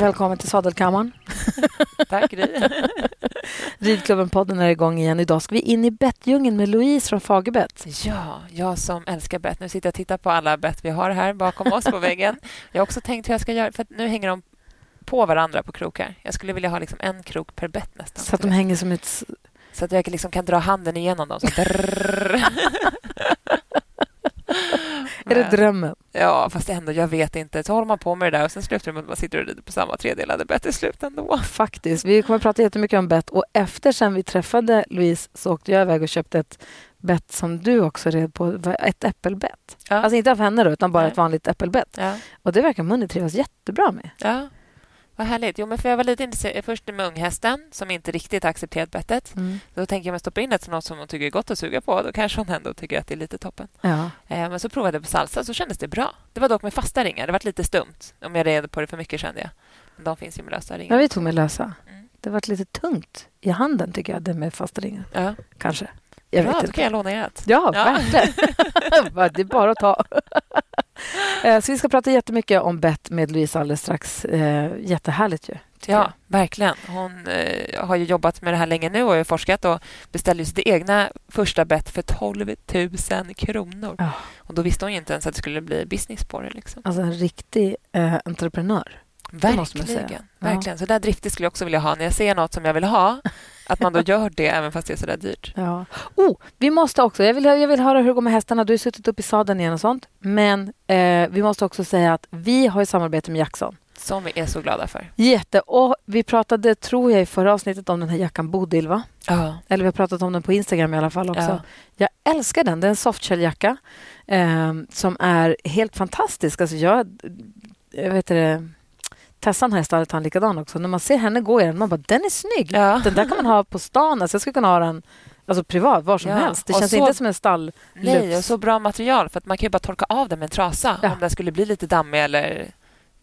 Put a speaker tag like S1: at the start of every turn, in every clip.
S1: Välkommen till Sadelkammaren.
S2: Tack, Gry.
S1: Ridklubben-podden är igång igen. Idag ska vi in i bettdjungeln med Louise från Fagerbett.
S2: Ja, jag som älskar bett. Nu sitter jag och tittar på alla bett vi har här bakom oss på väggen. Jag har också tänkt hur jag ska göra, för nu hänger de på varandra på krokar. Jag skulle vilja ha liksom en krok per bett nästan.
S1: Så att de hänger som ett...
S2: Så att jag liksom kan dra handen igenom dem. Så
S1: Är det drömmen?
S2: Ja, fast ändå, jag vet inte. Så håller man på med det där och sen slutar det med att man sitter och rider på samma tredelade bett i slut ändå.
S1: Faktiskt. Vi kommer att prata jättemycket om bett och efter sen vi träffade Louise så åkte jag iväg och köpte ett bett som du också red på, ett äppelbett. Ja. Alltså inte av henne då, utan bara Nej. ett vanligt äppelbett. Ja. Och det verkar Munni trivas jättebra med.
S2: Ja. Vad härligt. Jo, men för jag var lite intresserad först med unghästen som inte riktigt accepterat bettet. Mm. Då tänker jag att stoppa in det till något som hon tycker är gott att suga på. Då kanske hon ändå tycker att det är lite toppen. Ja. Eh, men så provade jag på salsa så kändes det bra. Det var dock med fasta ringar. Det var lite stumt om jag red på det för mycket kände jag. Men de finns ju med lösa ringar.
S1: Ja, vi tog med lösa. Mm. Det var lite tungt i handen tycker jag, det med fasta ringar. Ja. Kanske.
S2: Jag Bra, vet då kan jag låna ert.
S1: Ja, ja. verkligen. det är bara att ta. Eh, så vi ska prata jättemycket om bett med Louise alldeles strax. Eh, jättehärligt ju.
S2: Ja, jag. verkligen. Hon eh, har ju jobbat med det här länge nu och har forskat och beställde sitt egna första bett för 12 000 kronor. Oh. Och Då visste hon inte ens att det skulle bli business på det. Liksom.
S1: Alltså en riktig eh, entreprenör.
S2: Verkligen. verkligen. Så där driftigt skulle jag också vilja ha. När jag ser något som jag vill ha att man då gör det även fast det är så där dyrt.
S1: Ja. Oh, vi måste också, jag vill, jag vill höra hur det går med hästarna. Du har suttit upp i sadeln igen och sånt. Men eh, vi måste också säga att vi har ett samarbete med Jackson.
S2: Som vi är så glada för.
S1: Jätte. Och vi pratade, tror jag, i förra avsnittet om den här jackan Bodil, va? Ja. Eller vi har pratat om den på Instagram i alla fall också. Ja. Jag älskar den. Det är en softshell-jacka eh, som är helt fantastisk. Alltså jag, jag vet det, Tessan har i stallet han likadan också. När man ser henne gå i den, man bara den är snygg. Ja. Den där kan man ha på stan. Alltså jag skulle kunna ha den alltså privat, var som ja. helst. Det känns så, inte som en stall.
S2: Nej, och så bra material. För att Man kan ju bara torka av den med en trasa ja. om den skulle bli lite dammig eller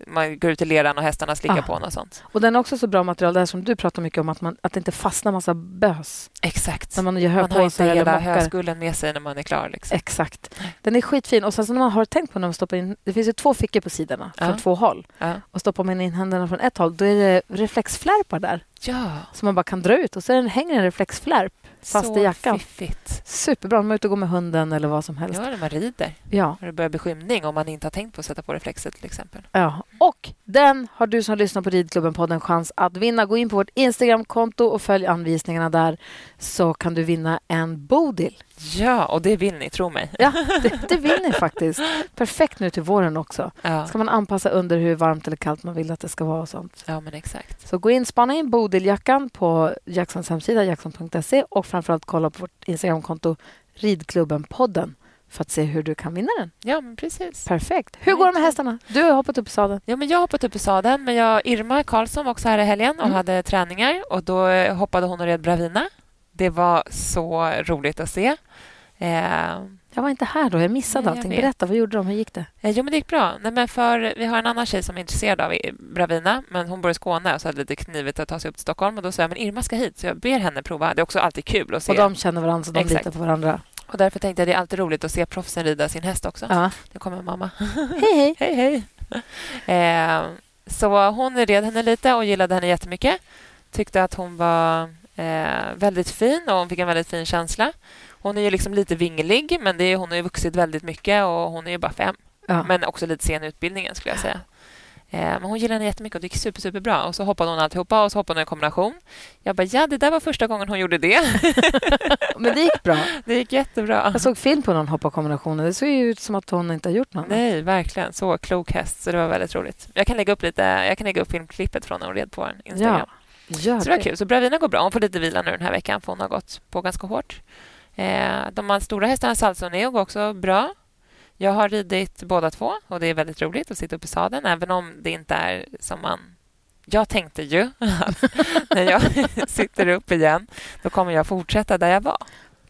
S2: man går ut i leran och hästarna slickar ah. på och sånt.
S1: Och den är också så bra material, det här som du pratar mycket om, att, man, att det inte fastnar massa bös.
S2: Exakt.
S1: När man, gör man
S2: har inte hela höskullen med sig när man är klar. Liksom.
S1: Exakt. Den är skitfin. Och sen så när man har tänkt på när man stoppar in... Det finns ju två fickor på sidorna från ja. två håll. Ja. Och stoppar man in händerna från ett håll, då är det reflexflärpar där.
S2: Ja.
S1: Som man bara kan dra ut. Och så hänger en reflexflärp fast
S2: så
S1: i jackan.
S2: Fiffigt.
S1: Superbra. Man är ute och går med hunden eller vad som helst.
S2: Ja, när man rider. Ja. När det börjar bli skymning om man inte har tänkt på att sätta på reflexet till exempel.
S1: Ja. Och den har du som lyssnar på Ridklubben-podden chans att vinna. Gå in på vårt Instagramkonto och följ anvisningarna där så kan du vinna en Bodil.
S2: Ja, och det vill ni, tro mig.
S1: Ja, det, det vill ni faktiskt. Perfekt nu till våren också. Ja. ska man anpassa under hur varmt eller kallt man vill att det ska vara och sånt.
S2: Ja, men exakt.
S1: Så gå in, spana in Bodiljackan på Jacksons hemsida, jackson.se och framförallt kolla på vårt Instagramkonto Ridklubben-podden för att se hur du kan vinna den.
S2: Ja, men precis.
S1: Perfekt. Hur går det med hästarna? Du har hoppat upp i sadeln.
S2: Ja, men jag har hoppat upp i sadeln, men jag, Irma Karlsson var också här i helgen och mm. hade träningar. Och Då hoppade hon och red Bravina. Det var så roligt att se.
S1: Eh, jag var inte här då. Jag missade Nej, allting. Berätta, vad gjorde de? Hur gick det?
S2: Eh, jo, men det gick bra. Nej, men för, vi har en annan tjej som är intresserad av Bravina, men hon bor i Skåne och så hade lite knivigt att ta sig upp till Stockholm. Och Då sa jag men Irma ska hit, så jag ber henne prova. Det är också alltid kul att se.
S1: Och de känner varandra, så de Exakt. litar på varandra.
S2: Och Därför tänkte jag att det är alltid roligt att se proffsen rida sin häst också. Ja. Nu kommer mamma.
S1: Hej,
S2: hej. hej, hej. Eh, så hon red henne lite och gillade henne jättemycket. Tyckte att hon var eh, väldigt fin och hon fick en väldigt fin känsla. Hon är ju liksom lite vinglig, men det är, hon har ju vuxit väldigt mycket och hon är ju bara fem. Ja. Men också lite sen i utbildningen, skulle jag säga. Eh, men hon gillade henne jättemycket och det gick super, super bra. Och så hoppade hon alltihopa och så hoppade hon i kombination. Jag bara, ja, det där var första gången hon gjorde det.
S1: men det gick bra.
S2: Det gick jättebra.
S1: Jag såg film på någon hoppa kombinationen. Det såg ut som att hon inte har gjort något.
S2: Nej, verkligen. Så klok häst. Så det var väldigt roligt. Jag kan lägga upp, lite, jag kan lägga upp filmklippet från när hon red på vår Instagram. Ja. Så det var kul. Så Bravina går bra. Hon får lite vila nu den här veckan för hon har gått på ganska hårt. Eh, de stora hästarna, Salsa och Neo, går också bra. Jag har ridit båda två och det är väldigt roligt att sitta upp i sadeln även om det inte är som man... Jag tänkte ju att när jag sitter upp igen då kommer jag fortsätta där jag var.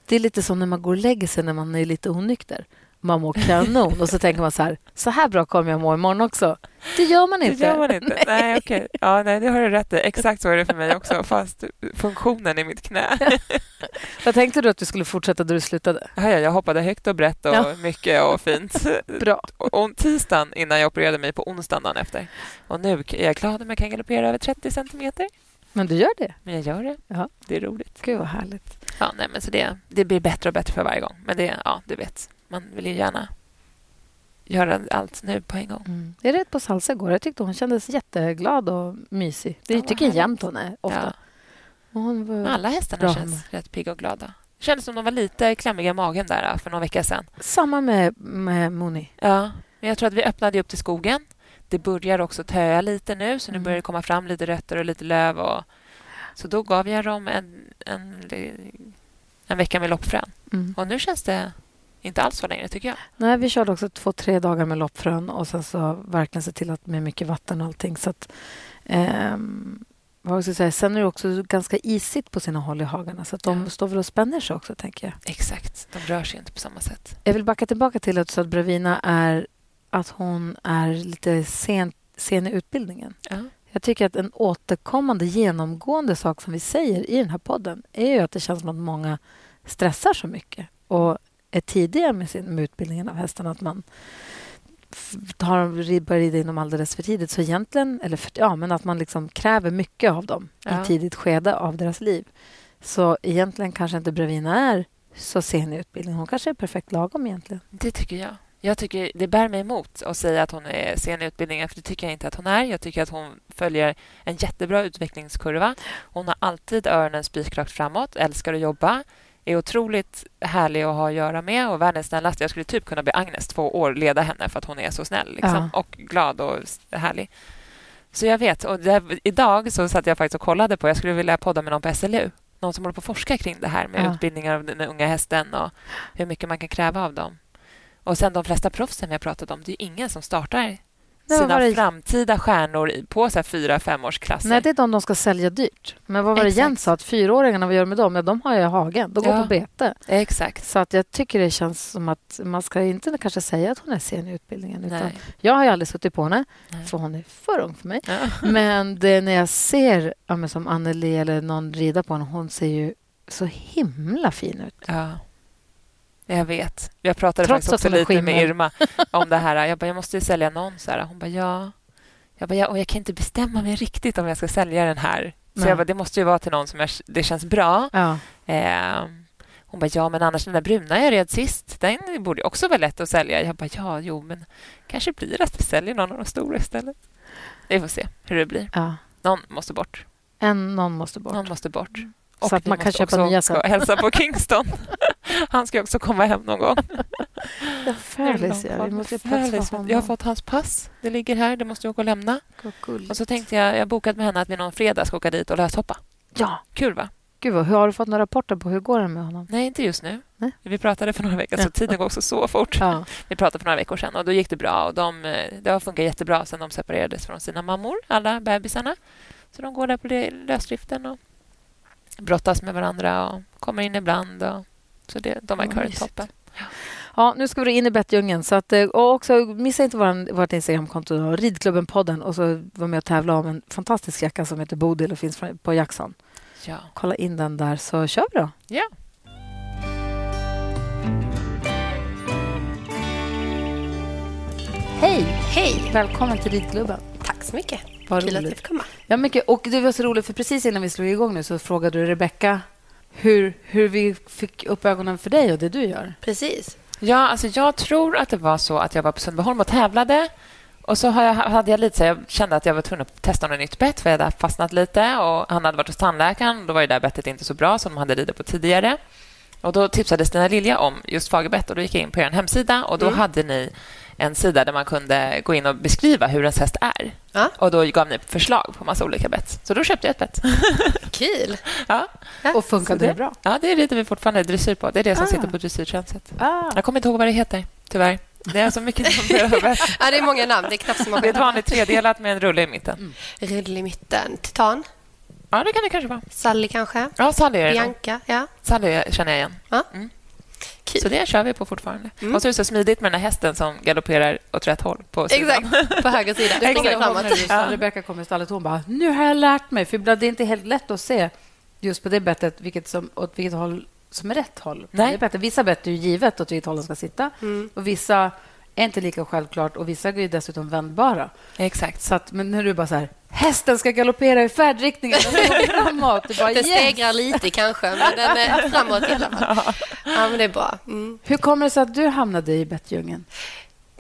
S1: Det är lite som när man går och lägger sig när man är lite onykter man mår kanon. och så tänker man så här, så här bra kommer jag må imorgon också. Det gör man inte.
S2: Det gör man inte. nej, nej okay. ja, nej, det har du rätt i. Exakt så är det för mig också, fast funktionen i mitt knä.
S1: Vad tänkte du att du skulle fortsätta där du slutade?
S2: Ja, jag hoppade högt och brett och ja. mycket och fint.
S1: Bra.
S2: Och tisdagen innan jag opererade mig på onsdagen efter. Och nu är jag glad om jag kan galoppera över 30 centimeter.
S1: Men du gör det?
S2: Men jag gör det.
S1: Ja.
S2: Det är roligt.
S1: Gud, vad härligt.
S2: Ja, nej, men så det, det blir bättre och bättre för varje gång. Men det, ja, du vet, man vill ju gärna göra allt nu på en gång. Mm.
S1: Jag red på salsa igår. Jag tyckte hon kändes jätteglad och mysig. Det ja, tycker jag jämt hon är ofta.
S2: Ja. Hon Alla hästarna känns med. rätt pigga och glada. Det kändes som de var lite klämmiga i magen där för några veckor sedan.
S1: Samma med, med Moni.
S2: Ja, men jag tror att vi öppnade upp till skogen. Det börjar också töa lite nu, så nu mm. börjar det komma fram lite rötter och lite löv. Och... Så då gav jag dem en, en, en vecka med loppfrön. Mm. Och nu känns det inte alls så längre, tycker jag.
S1: Nej, vi körde också två, tre dagar med loppfrön och sen så verkligen se till att med mycket vatten och allting. Så att, ehm, vad ska jag säga? Sen är det också ganska isigt på sina håll i hagarna så att de ja. står väl och spänner sig också, tänker jag.
S2: Exakt. De rör sig inte på samma sätt.
S1: Jag vill backa tillbaka till att, så att Bravina är att hon är lite sen, sen i utbildningen. Ja. Jag tycker att en återkommande, genomgående sak som vi säger i den här podden är ju att det känns som att många stressar så mycket och är tidiga med, sin, med utbildningen av hästarna. Att man tar, börjar rida in dem alldeles för tidigt. Så egentligen, eller för, ja, men att man liksom kräver mycket av dem ja. i tidigt skede av deras liv. Så egentligen kanske inte Bravina är så sen i utbildningen. Hon kanske är perfekt lagom egentligen.
S2: Det tycker jag. Jag tycker det bär mig emot att säga att hon är sen i utbildningen, för det tycker jag inte att hon är. Jag tycker att hon följer en jättebra utvecklingskurva. Hon har alltid öronen spikrakt framåt, älskar att jobba, är otroligt härlig att ha att göra med och världens snällaste. Jag skulle typ kunna be Agnes två år leda henne för att hon är så snäll liksom, ja. och glad och härlig. Så jag vet. Och det, idag så satt jag faktiskt och kollade på... Jag skulle vilja podda med någon på SLU. Någon som håller på att forska kring det här med ja. utbildningar av den unga hästen och hur mycket man kan kräva av dem. Och sen de flesta proffsen vi har pratat om, det är ingen som startar sina det... framtida stjärnor på så här fyra, femårsklasser.
S1: Nej, det är de de ska sälja dyrt. Men vad var det Jens sa? Att fyraåringarna, vad gör med dem? Ja, de har jag i hagen. De går ja. på bete.
S2: Exakt.
S1: Så att jag tycker det känns som att man ska inte kanske säga att hon är sen i utbildningen. Utan jag har ju aldrig suttit på henne, Nej. för hon är för ung för mig. Ja. Men det, när jag ser ja, som Anneli eller någon rida på henne, hon ser ju så himla fin ut.
S2: Ja. Jag vet. Jag pratade Trots faktiskt också lite med Irma om det här. Jag bara, jag måste ju sälja någon. Så här. Hon bara, ja. Jag bara, ja, och jag kan inte bestämma mig riktigt om jag ska sälja den här. Så Nej. jag bara, det måste ju vara till någon som jag, det känns bra. Ja. Eh, hon bara, ja, men annars den där bruna jag red sist, den borde också vara lätt att sälja. Jag bara, ja, jo, men kanske blir att vi säljer någon av de stora istället. Vi får se hur det blir. Ja. Någon måste bort.
S1: En, någon måste bort.
S2: Någon måste bort.
S1: Och så att man kan köpa nya
S2: sen. hälsa på Kingston. Han ska också komma hem någon gång.
S1: Färlis, ja. Vi måste Färlis.
S2: Jag har fått hans pass. Det ligger här. Det måste jag åka och lämna. Och så tänkte jag, jag bokat med henne att vi någon fredag ska åka dit och löshoppa.
S1: Ja.
S2: Kul, va?
S1: Gud, vad, hur har du fått några rapporter på hur går det med honom?
S2: Nej, inte just nu. Nej? Vi pratade för några veckor, så tiden går också så fort. Ja. Vi pratade för några veckor sedan och då gick det bra. Och de, det har funkat jättebra sen de separerades från sina mammor, alla bebisarna. Så de går där på lösdriften och brottas med varandra och kommer in ibland. Och, så det, de verkar ha toppen.
S1: Ja. nu ska vi in i bettdjungeln. Så att, eh, och också, missa inte vår, vårt Instagramkonto, Ridklubben-podden och så var med och tävla om en fantastisk jacka som heter Bodil och finns på Jackson. Ja. Kolla in den där, så kör vi då.
S2: Ja.
S1: Hej!
S3: Hej!
S1: Välkommen till Ridklubben.
S3: Tack så mycket. Vad Kul roligt. att jag fick komma.
S1: Ja, mycket. Och det var så roligt, för precis innan vi slog igång nu så frågade du Rebecka hur, hur vi fick upp ögonen för dig och det du gör.
S3: Precis.
S2: Ja, alltså jag tror att det var så att jag var på Sundbyholm och tävlade. Och så hade jag lite så jag kände att jag var tvungen att testa något nytt bett för jag hade fastnat lite och han hade varit hos tandläkaren. Då var ju det bettet inte så bra som de hade ridit på tidigare. Och Då tipsade Stina Lilja om just Fagerbett och då gick jag in på er hemsida och då mm. hade ni en sida där man kunde gå in och beskriva hur ens häst är. Ja. Och Då gav ni förslag på massa olika bett. Så då köpte jag ett bett.
S3: Kul!
S2: ja.
S1: Och funkade det, det, bra?
S2: Ja, det rider vi fortfarande dressyr på. Det är det som ah. sitter på dressyrtjänsten. Ah. Jag kommer inte ihåg vad det heter, tyvärr. Det är så mycket
S3: ja, det är många namn. Det är knappt så många.
S2: Det är ett vanligt tredelat med en rulle i mitten. Mm.
S3: Rulle i mitten. Titan?
S2: Ja, det kan det kanske vara.
S3: Sally kanske?
S2: Ja, Sally är det
S3: Bianca, ja.
S2: Sally känner jag igen.
S3: Ja. Mm.
S2: Kul. Så det kör vi på fortfarande. Mm. Och så är det så smidigt med den här hästen som galopperar åt rätt håll på
S3: sidan. Exakt, på höger sida.
S1: Det kommer framåt. Ja. Rebecka kom i stallet hon bara, nu har jag lärt mig. För det är inte helt lätt att se just på det bettet vilket som, åt vilket håll som är rätt håll. Nej. Det är bättre. Vissa bett är ju givet åt vilket håll de ska sitta. Mm. Och vissa är inte lika självklart och vissa är dessutom vändbara.
S2: Exakt.
S1: Så att, men nu är det bara så här, hästen ska galoppera i färdriktningen. Den framåt.
S3: Det, bara, yes. stegrar lite kanske, men den är framåt i alla fall. Ja, men det är bra.
S1: Mm. Hur kommer det sig att du hamnade i bettdjungeln?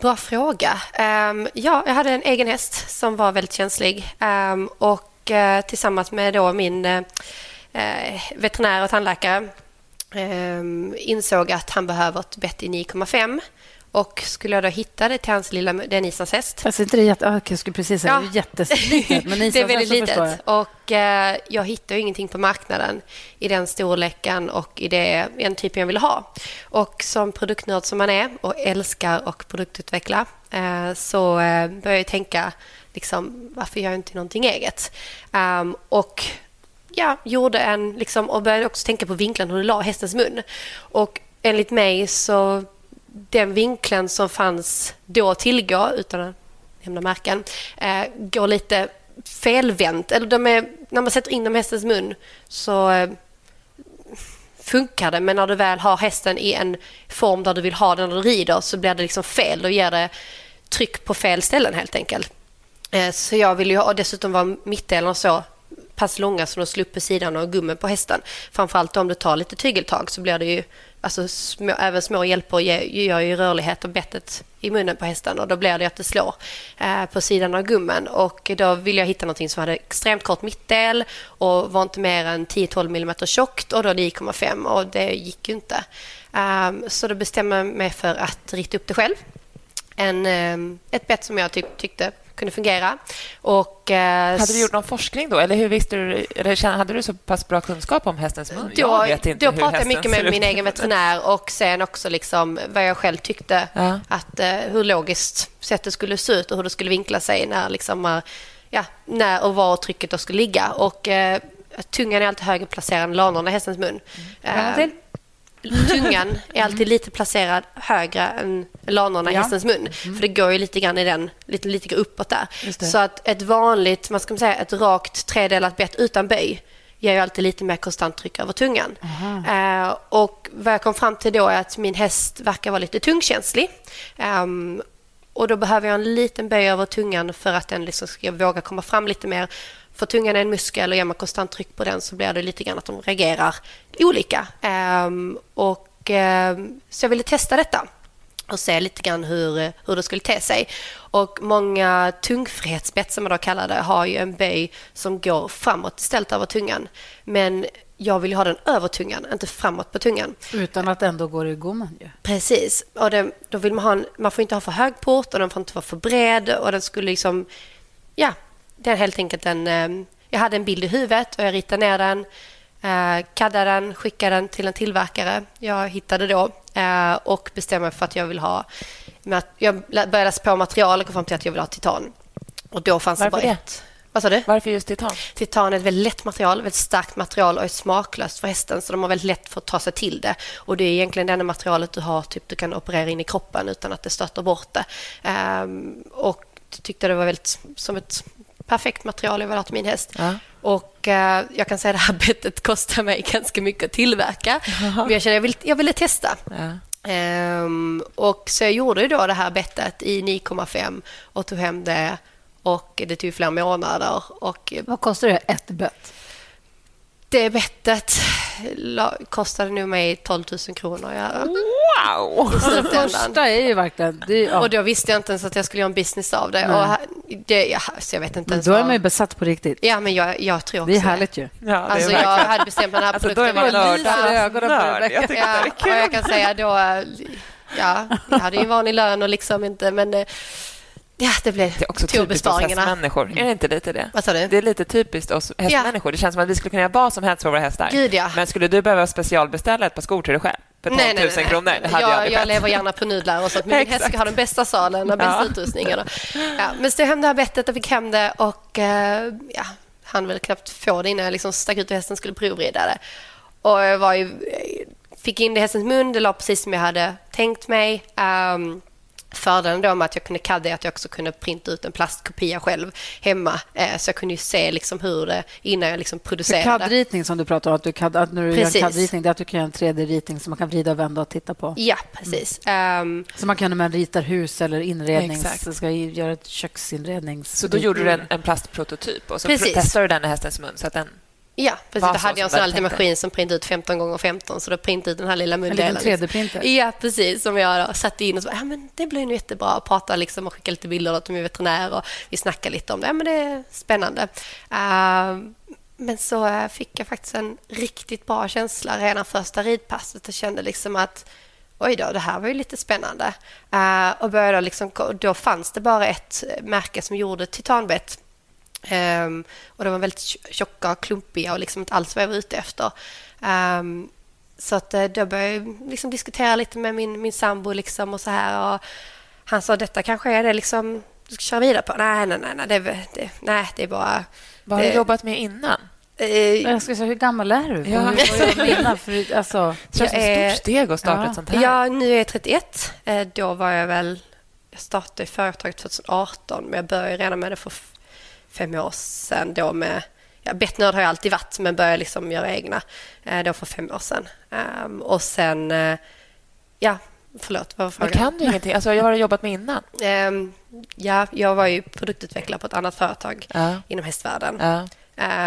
S3: Bra fråga. Um, ja, jag hade en egen häst som var väldigt känslig. Um, och uh, tillsammans med då min uh, veterinär och tandläkare um, insåg att han behöver ett bett i 9,5 och skulle jag då hitta det till hans lilla... Det är Nisans häst.
S1: Alltså inte det jätte, ah, jag skulle precis säga ja. jätteslitet, men
S3: Det är väldigt litet. Och eh, jag hittar ingenting på marknaden i den storleken och i det, den typen jag vill ha. Och som produktnörd som man är och älskar att produktutveckla eh, så eh, börjar jag tänka liksom, varför gör jag inte någonting eget? Um, och ja, gjorde en... Liksom, och började också tänka på vinklarna, hur det la hästens mun. Och enligt mig så den vinkeln som fanns då att tillgå, utan att nämna märken, eh, går lite felvänt. Eller de är, när man sätter in dem i hästens mun så eh, funkar det, men när du väl har hästen i en form där du vill ha den när du rider så blir det liksom fel. Då ger det tryck på fel ställen helt enkelt. Eh, så jag vill ju ha, och dessutom vara mittdelarna så pass långa så de slår upp på sidan av gummen på hästen. Framförallt om du tar lite tygeltag så blir det ju alltså små, även små hjälper gör ju rörlighet och bettet i munnen på hästen och då blir det att det slår eh, på sidan av gummen och då ville jag hitta någonting som hade extremt kort mittdel och var inte mer än 10-12 mm tjockt och då 9,5 och det gick ju inte. Um, så då bestämde jag mig för att rita upp det själv. En, um, ett bett som jag tyckte kunde fungera. Och,
S2: eh, hade du gjort någon forskning då? Eller hur visste du, eller hade du så pass bra kunskap om hästens mun?
S3: Då, jag vet inte då pratade jag mycket med min egen veterinär och sen också liksom vad jag själv tyckte ja. att eh, hur logiskt sättet skulle se ut och hur det skulle vinkla sig när, liksom, eh, ja, när och var trycket då skulle ligga. Och, eh, tungan är alltid högre placerad än lanorna i hästens mun. Mm. Eh, tungan är alltid lite placerad högre än lanorna i ja. hästens mun. Mm. För det går ju lite grann i den, lite, lite uppåt där. Så att ett vanligt, man ska säga ett rakt tredelat bett utan böj ger ju alltid lite mer konstant tryck över tungan. Uh, och vad jag kom fram till då är att min häst verkar vara lite tungkänslig. Um, och då behöver jag en liten böj över tungan för att den liksom ska våga komma fram lite mer. För tungan är en muskel och ger man konstant tryck på den så blir det lite grann att de reagerar olika. Um, och, um, så jag ville testa detta och se lite grann hur, hur det skulle te sig. Och många tungfrihetsbett, som man då kallar det, har ju en böj som går framåt istället över tungan. Men jag vill ha den över tungan, inte framåt på tungan.
S1: Utan att ändå gå i gommen ju.
S3: Precis. Och det, då vill man, ha en, man får inte ha för hög port och den får inte vara för bred. Och den skulle liksom... Ja, det är helt enkelt en... Eh, jag hade en bild i huvudet och jag ritade ner den, eh, kaddade den, skickade den till en tillverkare. Jag hittade då eh, och bestämde mig för att jag vill ha... Jag började läsa på material och kom fram till att jag vill ha titan. Och då fanns Varför det bara det? ett.
S2: Vad sa du? Varför just titan?
S3: Titan är ett väldigt lätt material, väldigt starkt material och är smaklöst för hästen så de har väldigt lätt för att ta sig till det. Och Det är egentligen det enda materialet du har, typ du kan operera in i kroppen utan att det stöter bort det. Um, och tyckte det var väldigt som ett perfekt material jag vill ha till min häst. Ja. Och uh, jag kan säga att det här bettet kostar mig ganska mycket att tillverka. Jaha. Men jag kände jag, vill, jag ville testa. Ja. Um, och så jag gjorde då det här bettet i 9,5 och tog hem det och det tog flera månader. Och,
S1: Vad kostar det ett bett?
S3: Det bettet kostade nog mig 12 000 kronor att göra.
S2: Wow!
S1: Det första är ju verkligen... Det,
S3: ja. Och då visste jag inte ens att jag skulle göra en business av det. Och det ja, så jag vet inte
S1: men då är man ju besatt på riktigt.
S3: Ja, men jag, jag tror också
S1: det. är härligt ju.
S3: Ja, alltså, jag hade bestämt den här
S2: alltså, produkten. Då är man nörd.
S3: Jag ja, Och jag kan säga då... Ja, jag hade ju en vanlig lön och liksom inte... Men eh, Ja, det blev
S2: det är också typiskt oss hästmänniskor. Är det inte lite det?
S3: Vad sa du?
S2: Det är lite typiskt oss hästmänniskor. Ja. Det känns som att vi skulle kunna göra vad som helst för våra hästar.
S3: Gud, ja.
S2: Men skulle du behöva specialbeställa ett par skor till dig själv för 12 000 nej, nej, kronor? Hade
S3: jag, jag, jag lever gärna på nudlar och så. Men min häst ska ha den bästa salen och bästa ja. utrustningen. Ja, men jag hem det här bettet och fick hem det och uh, ja, han väl knappt få det innan jag liksom stack ut och hästen skulle provrida det. Och jag var ju fick in det i hästens mun. Det la precis som jag hade tänkt mig. Um, Fördelen då med att jag kunde CAD är att jag också kunde printa ut en plastkopia själv hemma. Eh, så jag kunde ju se liksom hur det innan jag liksom producerade.
S1: CAD-ritning som du pratar om, att, du CAD, att när du precis. gör en CAD-ritning, det är att du kan göra en 3D-ritning som man kan vrida och vända och titta på.
S3: Ja, precis.
S1: Mm. Um, så man kan när man ritar hus eller inrednings... Exakt. ska göra ett köksinrednings...
S2: Så då gjorde du en, en plastprototyp och så precis. testade du den i hästens mun så att den
S3: Ja, precis. Då hade jag en sån liten maskin som printade ut 15 gånger 15 så då printade ut den här lilla mundelen.
S1: En liten 3D-printer?
S3: Ja, precis. Som jag satte in och så ja, men det blir nog jättebra prata liksom och skicka lite bilder till min veterinär och vi snackade lite om det. Ja, men det är spännande. Uh, men så fick jag faktiskt en riktigt bra känsla redan första ridpasset och kände liksom att oj då, det här var ju lite spännande. Uh, och började liksom, då fanns det bara ett märke som gjorde titanbett Um, och de var väldigt tjocka och klumpiga och liksom inte alls vad jag var ute efter. Um, så att, eh, då började jag liksom diskutera lite med min, min sambo liksom och så här. Och han sa detta kanske är det liksom, du ska köra vidare på. Nej, nej, nej, nej, det, det, nej, det är bara...
S2: Vad har du jobbat med innan?
S1: Eh, jag ska säga, hur gammal är du? Ja. Vad för, alltså,
S2: det känns som ett stort steg att starta ja. ett sånt här.
S3: Ja, nu är jag 31. Eh, då var jag väl... Jag startade företaget 2018, men jag började redan med det för fem år sedan då med Ja, Bettnörd har jag alltid varit, men började liksom göra egna eh, då för fem år sedan. Um, och sen... Uh, ja, förlåt, vad var
S2: frågan? Men kan du ingenting? Alltså, jag har jobbat med innan.
S3: Um, ja, jag var ju produktutvecklare på ett annat företag uh. inom hästvärlden. Uh.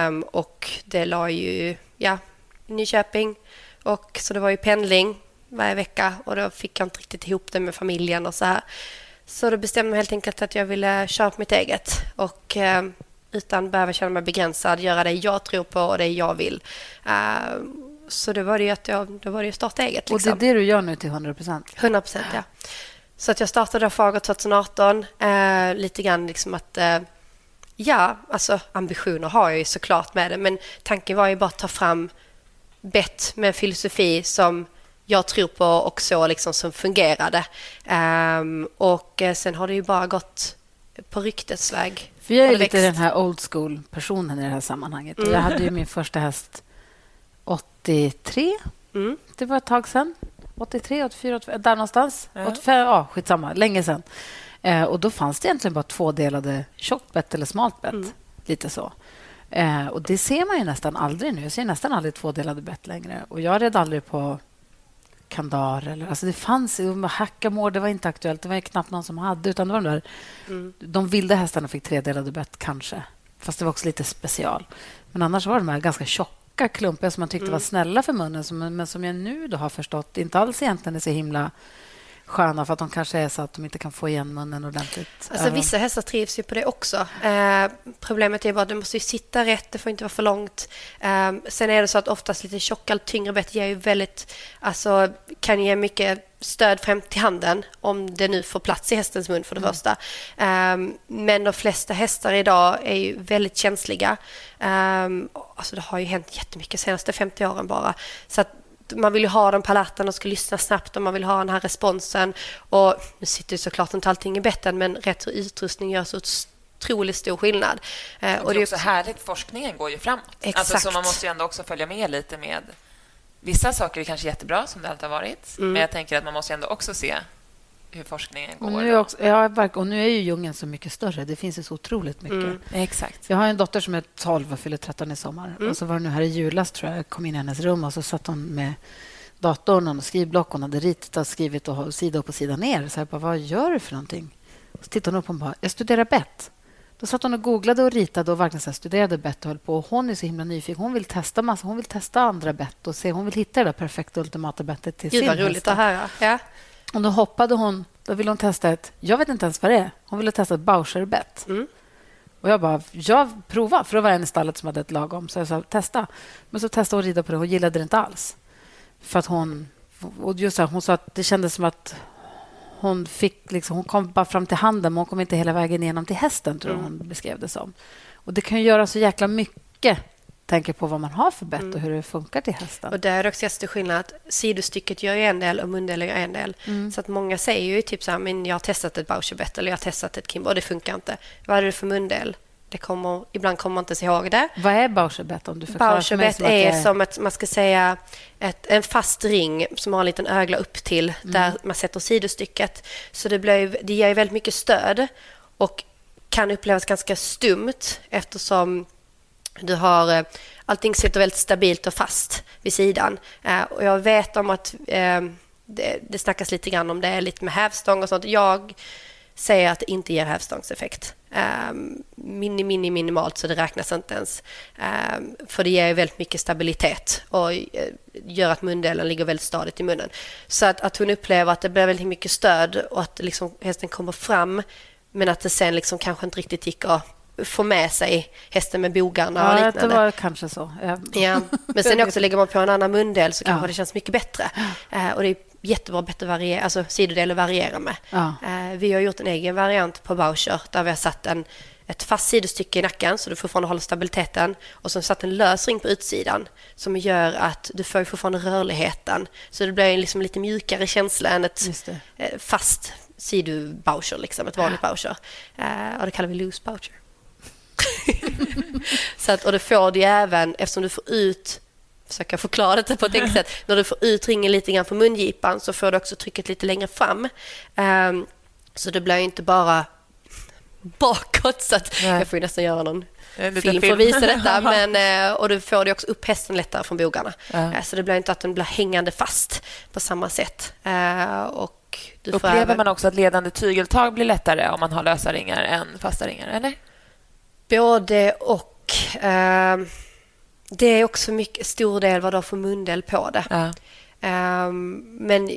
S3: Um, och det la ju... Ja, Nyköping. Och, så det var ju pendling varje vecka och då fick jag inte riktigt ihop det med familjen och så här. Så då bestämde jag helt enkelt att jag ville köra på mitt eget och eh, utan behöva känna mig begränsad, göra det jag tror på och det jag vill. Uh, så då var det ju att jag, då var det att starta eget.
S1: Liksom. Och det är liksom. det du gör nu till 100 procent?
S3: 100 procent, ja. Så att jag startade Fager 2018. Uh, lite grann liksom att... Uh, ja, alltså ambitioner har jag ju såklart med det men tanken var ju bara att ta fram bett med en filosofi som jag tror på och så liksom som fungerade. Um, och eh, sen har det ju bara gått på ryktets väg.
S1: För jag är lite växt. den här old school-personen i det här sammanhanget. Mm. Jag hade ju min första häst 83. Mm. Det var ett tag sen. 83, 84, 85, där någonstans. Ja. 85, ja, skitsamma, länge sen. Eh, och då fanns det egentligen bara tvådelade tjockt bett eller smalt bett. Mm. Lite så. Eh, och det ser man ju nästan aldrig nu. Jag ser nästan aldrig tvådelade bett längre. Och jag red aldrig på Kandar. Eller, alltså det fanns Hackamore, det var inte aktuellt. Det var knappt någon som hade. Utan det var de, där, mm. de vilda hästarna fick tredelade bett, kanske. Fast det var också lite special. Men annars var de här ganska tjocka, klumpiga som man tyckte mm. var snälla för munnen som, men som jag nu då har förstått inte alls egentligen är så himla sköna för att de kanske är så att de inte kan få igen munnen ordentligt.
S3: Alltså, vissa hästar trivs ju på det också. Eh, problemet är bara att det måste sitta rätt, det får inte vara för långt. Eh, sen är det så att oftast lite tjockare, tyngre bett ger ju väldigt, alltså, kan ge mycket stöd fram till handen om det nu får plats i hästens mun för det mm. första. Um, men de flesta hästar idag är ju väldigt känsliga. Um, alltså det har ju hänt jättemycket de senaste 50 åren bara. Så att man vill ju ha den paletten och ska lyssna snabbt och man vill ha den här responsen. Och nu sitter ju såklart inte allting i betten men rätt utrustning gör så otroligt stor skillnad.
S2: Eh, och det är också härligt, forskningen går ju framåt. Exakt. Alltså, så man måste ju ändå också följa med lite med... Vissa saker är kanske jättebra, som det alltid har varit. Mm. Men jag tänker att man måste ändå också se hur forskningen går.
S1: Och nu, också, ja, och nu är ju djungeln så mycket större. Det finns ju så otroligt mycket. Mm.
S2: Exakt.
S1: Jag har en dotter som är 12 och fyller 13 i sommar. Mm. Och så var det nu här i julas, tror jag, jag kom in i hennes rum och så satt hon med datorn och skrivblock. Hon hade ritat och skrivit och sida upp och sida ner. Så jag bara, vad gör du för någonting? Så tittade hon upp och bara, jag studerar bett. Då satt hon och googlade och ritade och verkligen så studerade bett och höll på. Och hon är så himla nyfiken. Hon vill testa massa. Hon vill testa andra bett och se. Hon vill hitta det perfekta ultimata bettet till Gud, sin
S3: vad roligt att höra. Ja.
S1: Och då hoppade hon. Då ville hon testa ett... Jag vet inte ens vad det är. Hon ville testa ett Bauscherbett. Mm. Och jag bara, jag prova. För det var en i stallet som hade ett lagom. Så jag sa, testa. Men så testade hon rida på det. Hon gillade det inte alls. För att hon... Och just så, hon sa att det kändes som att hon fick liksom, hon kom bara fram till handen, men hon kom inte hela vägen igenom till hästen, tror mm. hon beskrev det som. Och det kan ju göra så jäkla mycket tänker på vad man har för bett mm. och hur det funkar till hästen.
S3: Och där är också jätteskillnad. Sidostycket gör ju en del och mundelen gör en del. Mm. Så att många säger ju typ så här, men jag har testat ett Bauscherbett eller jag har testat ett Kimber och det funkar inte. Vad är det för mundel? Det kommer, ibland kommer man inte sig ihåg det.
S1: Vad är Bauscherbett om du
S3: förklarar Bauscherbett för mig? är, är som ett, man ska säga, ett, en fast ring som har en liten ögla upp till mm. där man sätter sidostycket. Så det, blir, det ger väldigt mycket stöd och kan upplevas ganska stumt eftersom du har eh, allting sitter väldigt stabilt och fast vid sidan. Eh, och jag vet om att eh, det, det snackas lite grann om det, lite med hävstång och sånt. Jag säger att det inte ger hävstångseffekt. Um, mini, mini, minimalt, så det räknas inte ens. Um, för det ger väldigt mycket stabilitet och gör att mundelen ligger väldigt stadigt i munnen. Så att, att hon upplever att det blir väldigt mycket stöd och att liksom hästen kommer fram men att det sen liksom kanske inte riktigt gick att få med sig hästen med bogarna
S1: ja,
S3: och liknande.
S1: det var kanske så.
S3: Ja. ja. Men sen också lägger man på en annan mundel så kanske ja. det känns mycket bättre. Uh, och det är jättebra bättre variera, alltså sidodel att variera med. Ja. Uh, vi har gjort en egen variant på Boucher där vi har satt en, ett fast sidostycke i nacken så du fortfarande håller stabiliteten och så satt en lös ring på utsidan som gör att du får fortfarande rörligheten. Så det blir liksom lite mjukare känsla än ett eh, fast sidoboucher, liksom, ett vanligt boucher. Uh, och det kallar vi loose boucher. så att, och det får du även eftersom du får ut försöka förklara det på ett enkelt sätt. När du får ut ringen lite grann på mungipan så får du också trycket lite längre fram. Um, så det blir inte bara bakåt. Så att jag får nästan göra någon film, film för att visa detta. Men, eh, och du får det också upp hästen lättare från bogarna. Ja. Eh, så det blir inte att den blir hängande fast på samma sätt. Uh, och
S2: du Upplever även... man också att ledande tygeltag blir lättare om man har lösa ringar än fasta ringar? Eller?
S3: Både och. Uh, det är också mycket stor del vad du har för mundel på det. Ja. Um, men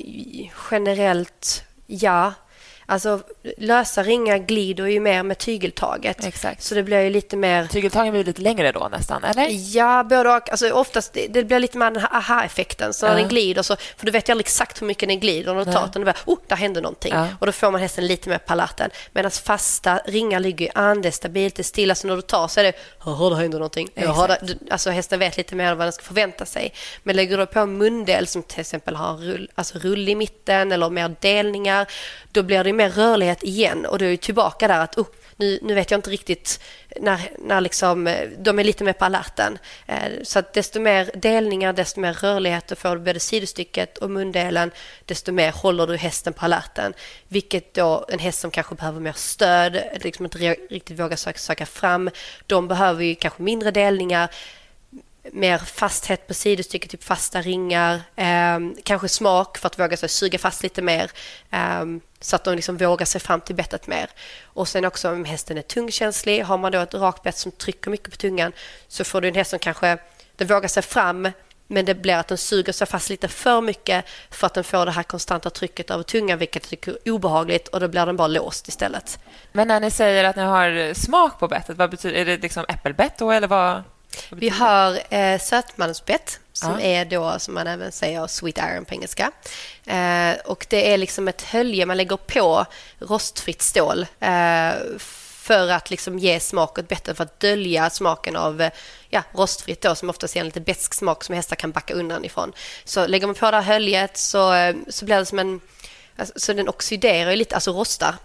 S3: generellt, ja. Alltså, lösa ringar glider ju mer med tygeltaget.
S2: Exakt.
S3: Så det blir ju lite mer...
S2: Tygeltagen blir lite längre då nästan, eller?
S3: Ja, både och. Alltså, oftast, det, det blir lite mer den aha-effekten. Så när uh. den glider, så, för du vet ju aldrig exakt hur mycket den glider. När du tar den, bara, oh, där hände någonting. Uh. Och då får man hästen lite mer på alerten. Medan fasta ringar ligger ju an, stabilt, det är stilla. Så när du tar så är det, jaha, det händer någonting. Jaha, det, alltså hästen vet lite mer vad den ska förvänta sig. Men lägger du på en mundel som till exempel har rull, alltså rull i mitten eller mer delningar, då blir det mer rörlighet igen och du är tillbaka där att oh, nu, nu vet jag inte riktigt när, när liksom, eh, de är lite mer på alerten. Eh, så att desto mer delningar, desto mer rörlighet du får både sidostycket och mundelen, desto mer håller du hästen på alerten. Vilket då en häst som kanske behöver mer stöd, liksom inte riktigt vågar söka, söka fram, de behöver ju kanske mindre delningar mer fasthet på sidostycket, typ fasta ringar. Eh, kanske smak för att våga så, suga fast lite mer. Eh, så att de liksom vågar sig fram till bettet mer. Och sen också om hästen är tungkänslig, har man då ett rakt bett som trycker mycket på tungan så får du en häst som kanske den vågar sig fram men det blir att den suger sig fast lite för mycket för att den får det här konstanta trycket över tungan vilket jag tycker är obehagligt och då blir den bara låst istället.
S2: Men när ni säger att ni har smak på bettet, vad betyder Är det liksom äppelbett då eller vad?
S3: Vi har eh, sötmalmsbett som ja. är då, som man även säger, sweet iron på engelska. Eh, och det är liksom ett hölje man lägger på rostfritt stål eh, för att liksom ge smak åt betten, för att dölja smaken av ja, rostfritt då, som ofta ger en lite besk smak som hästar kan backa undan ifrån. Så lägger man på det här höljet så, eh, så blir det som en... Alltså, så den oxiderar lite, alltså rostar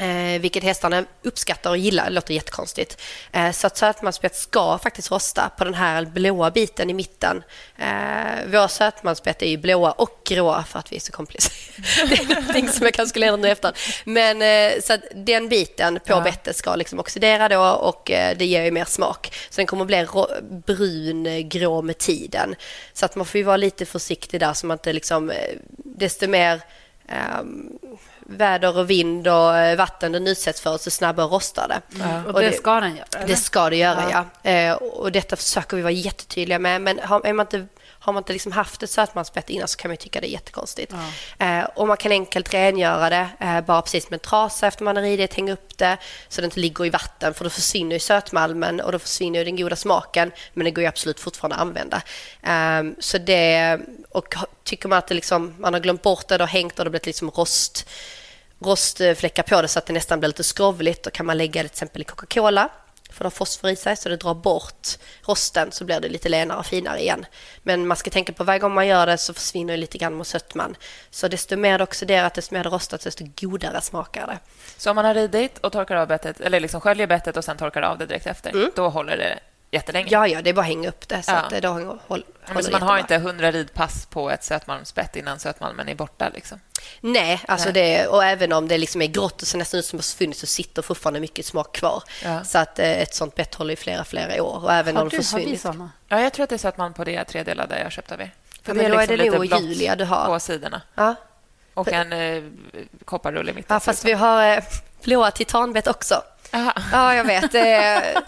S3: Eh, vilket hästarna uppskattar och gillar. Det låter jättekonstigt. Eh, så att sötmansbett ska faktiskt rosta på den här blåa biten i mitten. Eh, våra sötmansbett är ju blåa och gråa för att vi är så komplicerade. det är någonting som jag kanske skulle ändra nu efter. Men eh, så att den biten på ja. bettet ska liksom oxidera då och eh, det ger ju mer smak. Så den kommer att bli brun, eh, grå med tiden. Så att man får ju vara lite försiktig där så man inte liksom, desto mer um, väder och vind och eh, vatten den utsätts för så snabbare rostar det.
S1: Mm. Och, och, det, ska den göra? Eller?
S3: Det ska det göra, ja. ja. Eh, och detta försöker vi vara jättetydliga med. Men har, är man inte har man inte liksom haft ett sötmansbett innan så kan man tycka det är jättekonstigt. Ja. Eh, och man kan enkelt rengöra det eh, bara precis med en trasa efter man har ridit, hänga upp det så det inte ligger i vatten för då försvinner ju sötmalmen och då försvinner ju den goda smaken men det går ju absolut fortfarande att använda. Eh, så det, och tycker man att det liksom, man har glömt bort det och hängt och det blivit liksom rost rostfläckar på det så att det nästan blir lite skrovligt. Då kan man lägga det till exempel i Coca-Cola För det har fosfor i sig så det drar bort rosten så blir det lite lenare och finare igen. Men man ska tänka på varje gång man gör det så försvinner lite grann mot sötman. Så desto mer det oxiderat, desto mer det rostat, desto godare smakar det.
S2: Så om man har ridit och torkar av bettet, eller liksom sköljer bettet och sen torkar av det direkt efter, mm. då håller det jättelänge?
S3: Ja, ja, det är bara att hänga upp det. Så ja. att det då håller, håller
S2: Men så man har inte hundra ridpass på ett sötmalmsbett innan sötmalmen är borta? Liksom.
S3: Nej, alltså Nej. Det, och även om det liksom är grått och ser nästan ut som försvunnit så sitter fortfarande mycket smak kvar. Ja. Så att eh, ett sånt bett håller i flera, flera år. Och även
S1: har
S3: om
S1: du, försvunnit. Har vi såna?
S2: Ja, jag tror att det är sötmalm på det tredelade jag köpte av er.
S3: För ja, men då är, liksom är det nog Julia du har.
S2: På sidorna. Ja. Och en eh, kopparrulle i mitten.
S3: Ja, fast vi har eh, blåa titanbett också. Aha. Ja, jag vet. Det,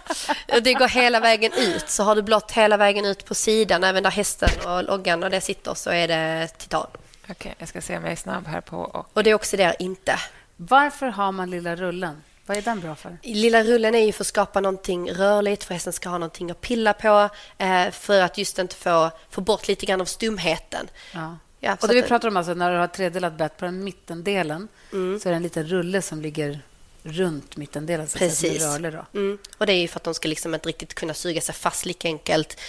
S3: det, går hela vägen ut. Så har du blått hela vägen ut på sidan, även där hästen och loggan och det sitter, så är det titan.
S2: Okej, okay, jag ska se om jag är snabb här på... Och,
S3: och det oxiderar inte.
S1: Varför har man lilla rullen? Vad är den bra för?
S3: Lilla rullen är ju för att skapa någonting rörligt, för hästen ska ha någonting att pilla på, eh, för att just inte få, få bort lite grann av stumheten.
S1: Ja. Ja, och det vi pratar om alltså när du har tredelat bett på den mittendelen mm. så är det en liten rulle som ligger runt mittendelen. Så Precis. Rörlig då.
S3: Mm. Och det är ju för att de ska liksom inte riktigt kunna suga sig fast lika enkelt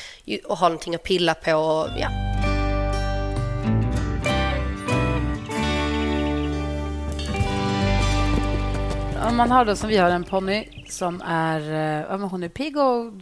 S3: och ha någonting att pilla på. Och, ja.
S1: Om man har då som vi har en ponny som är, eh, ja, hon är pigg och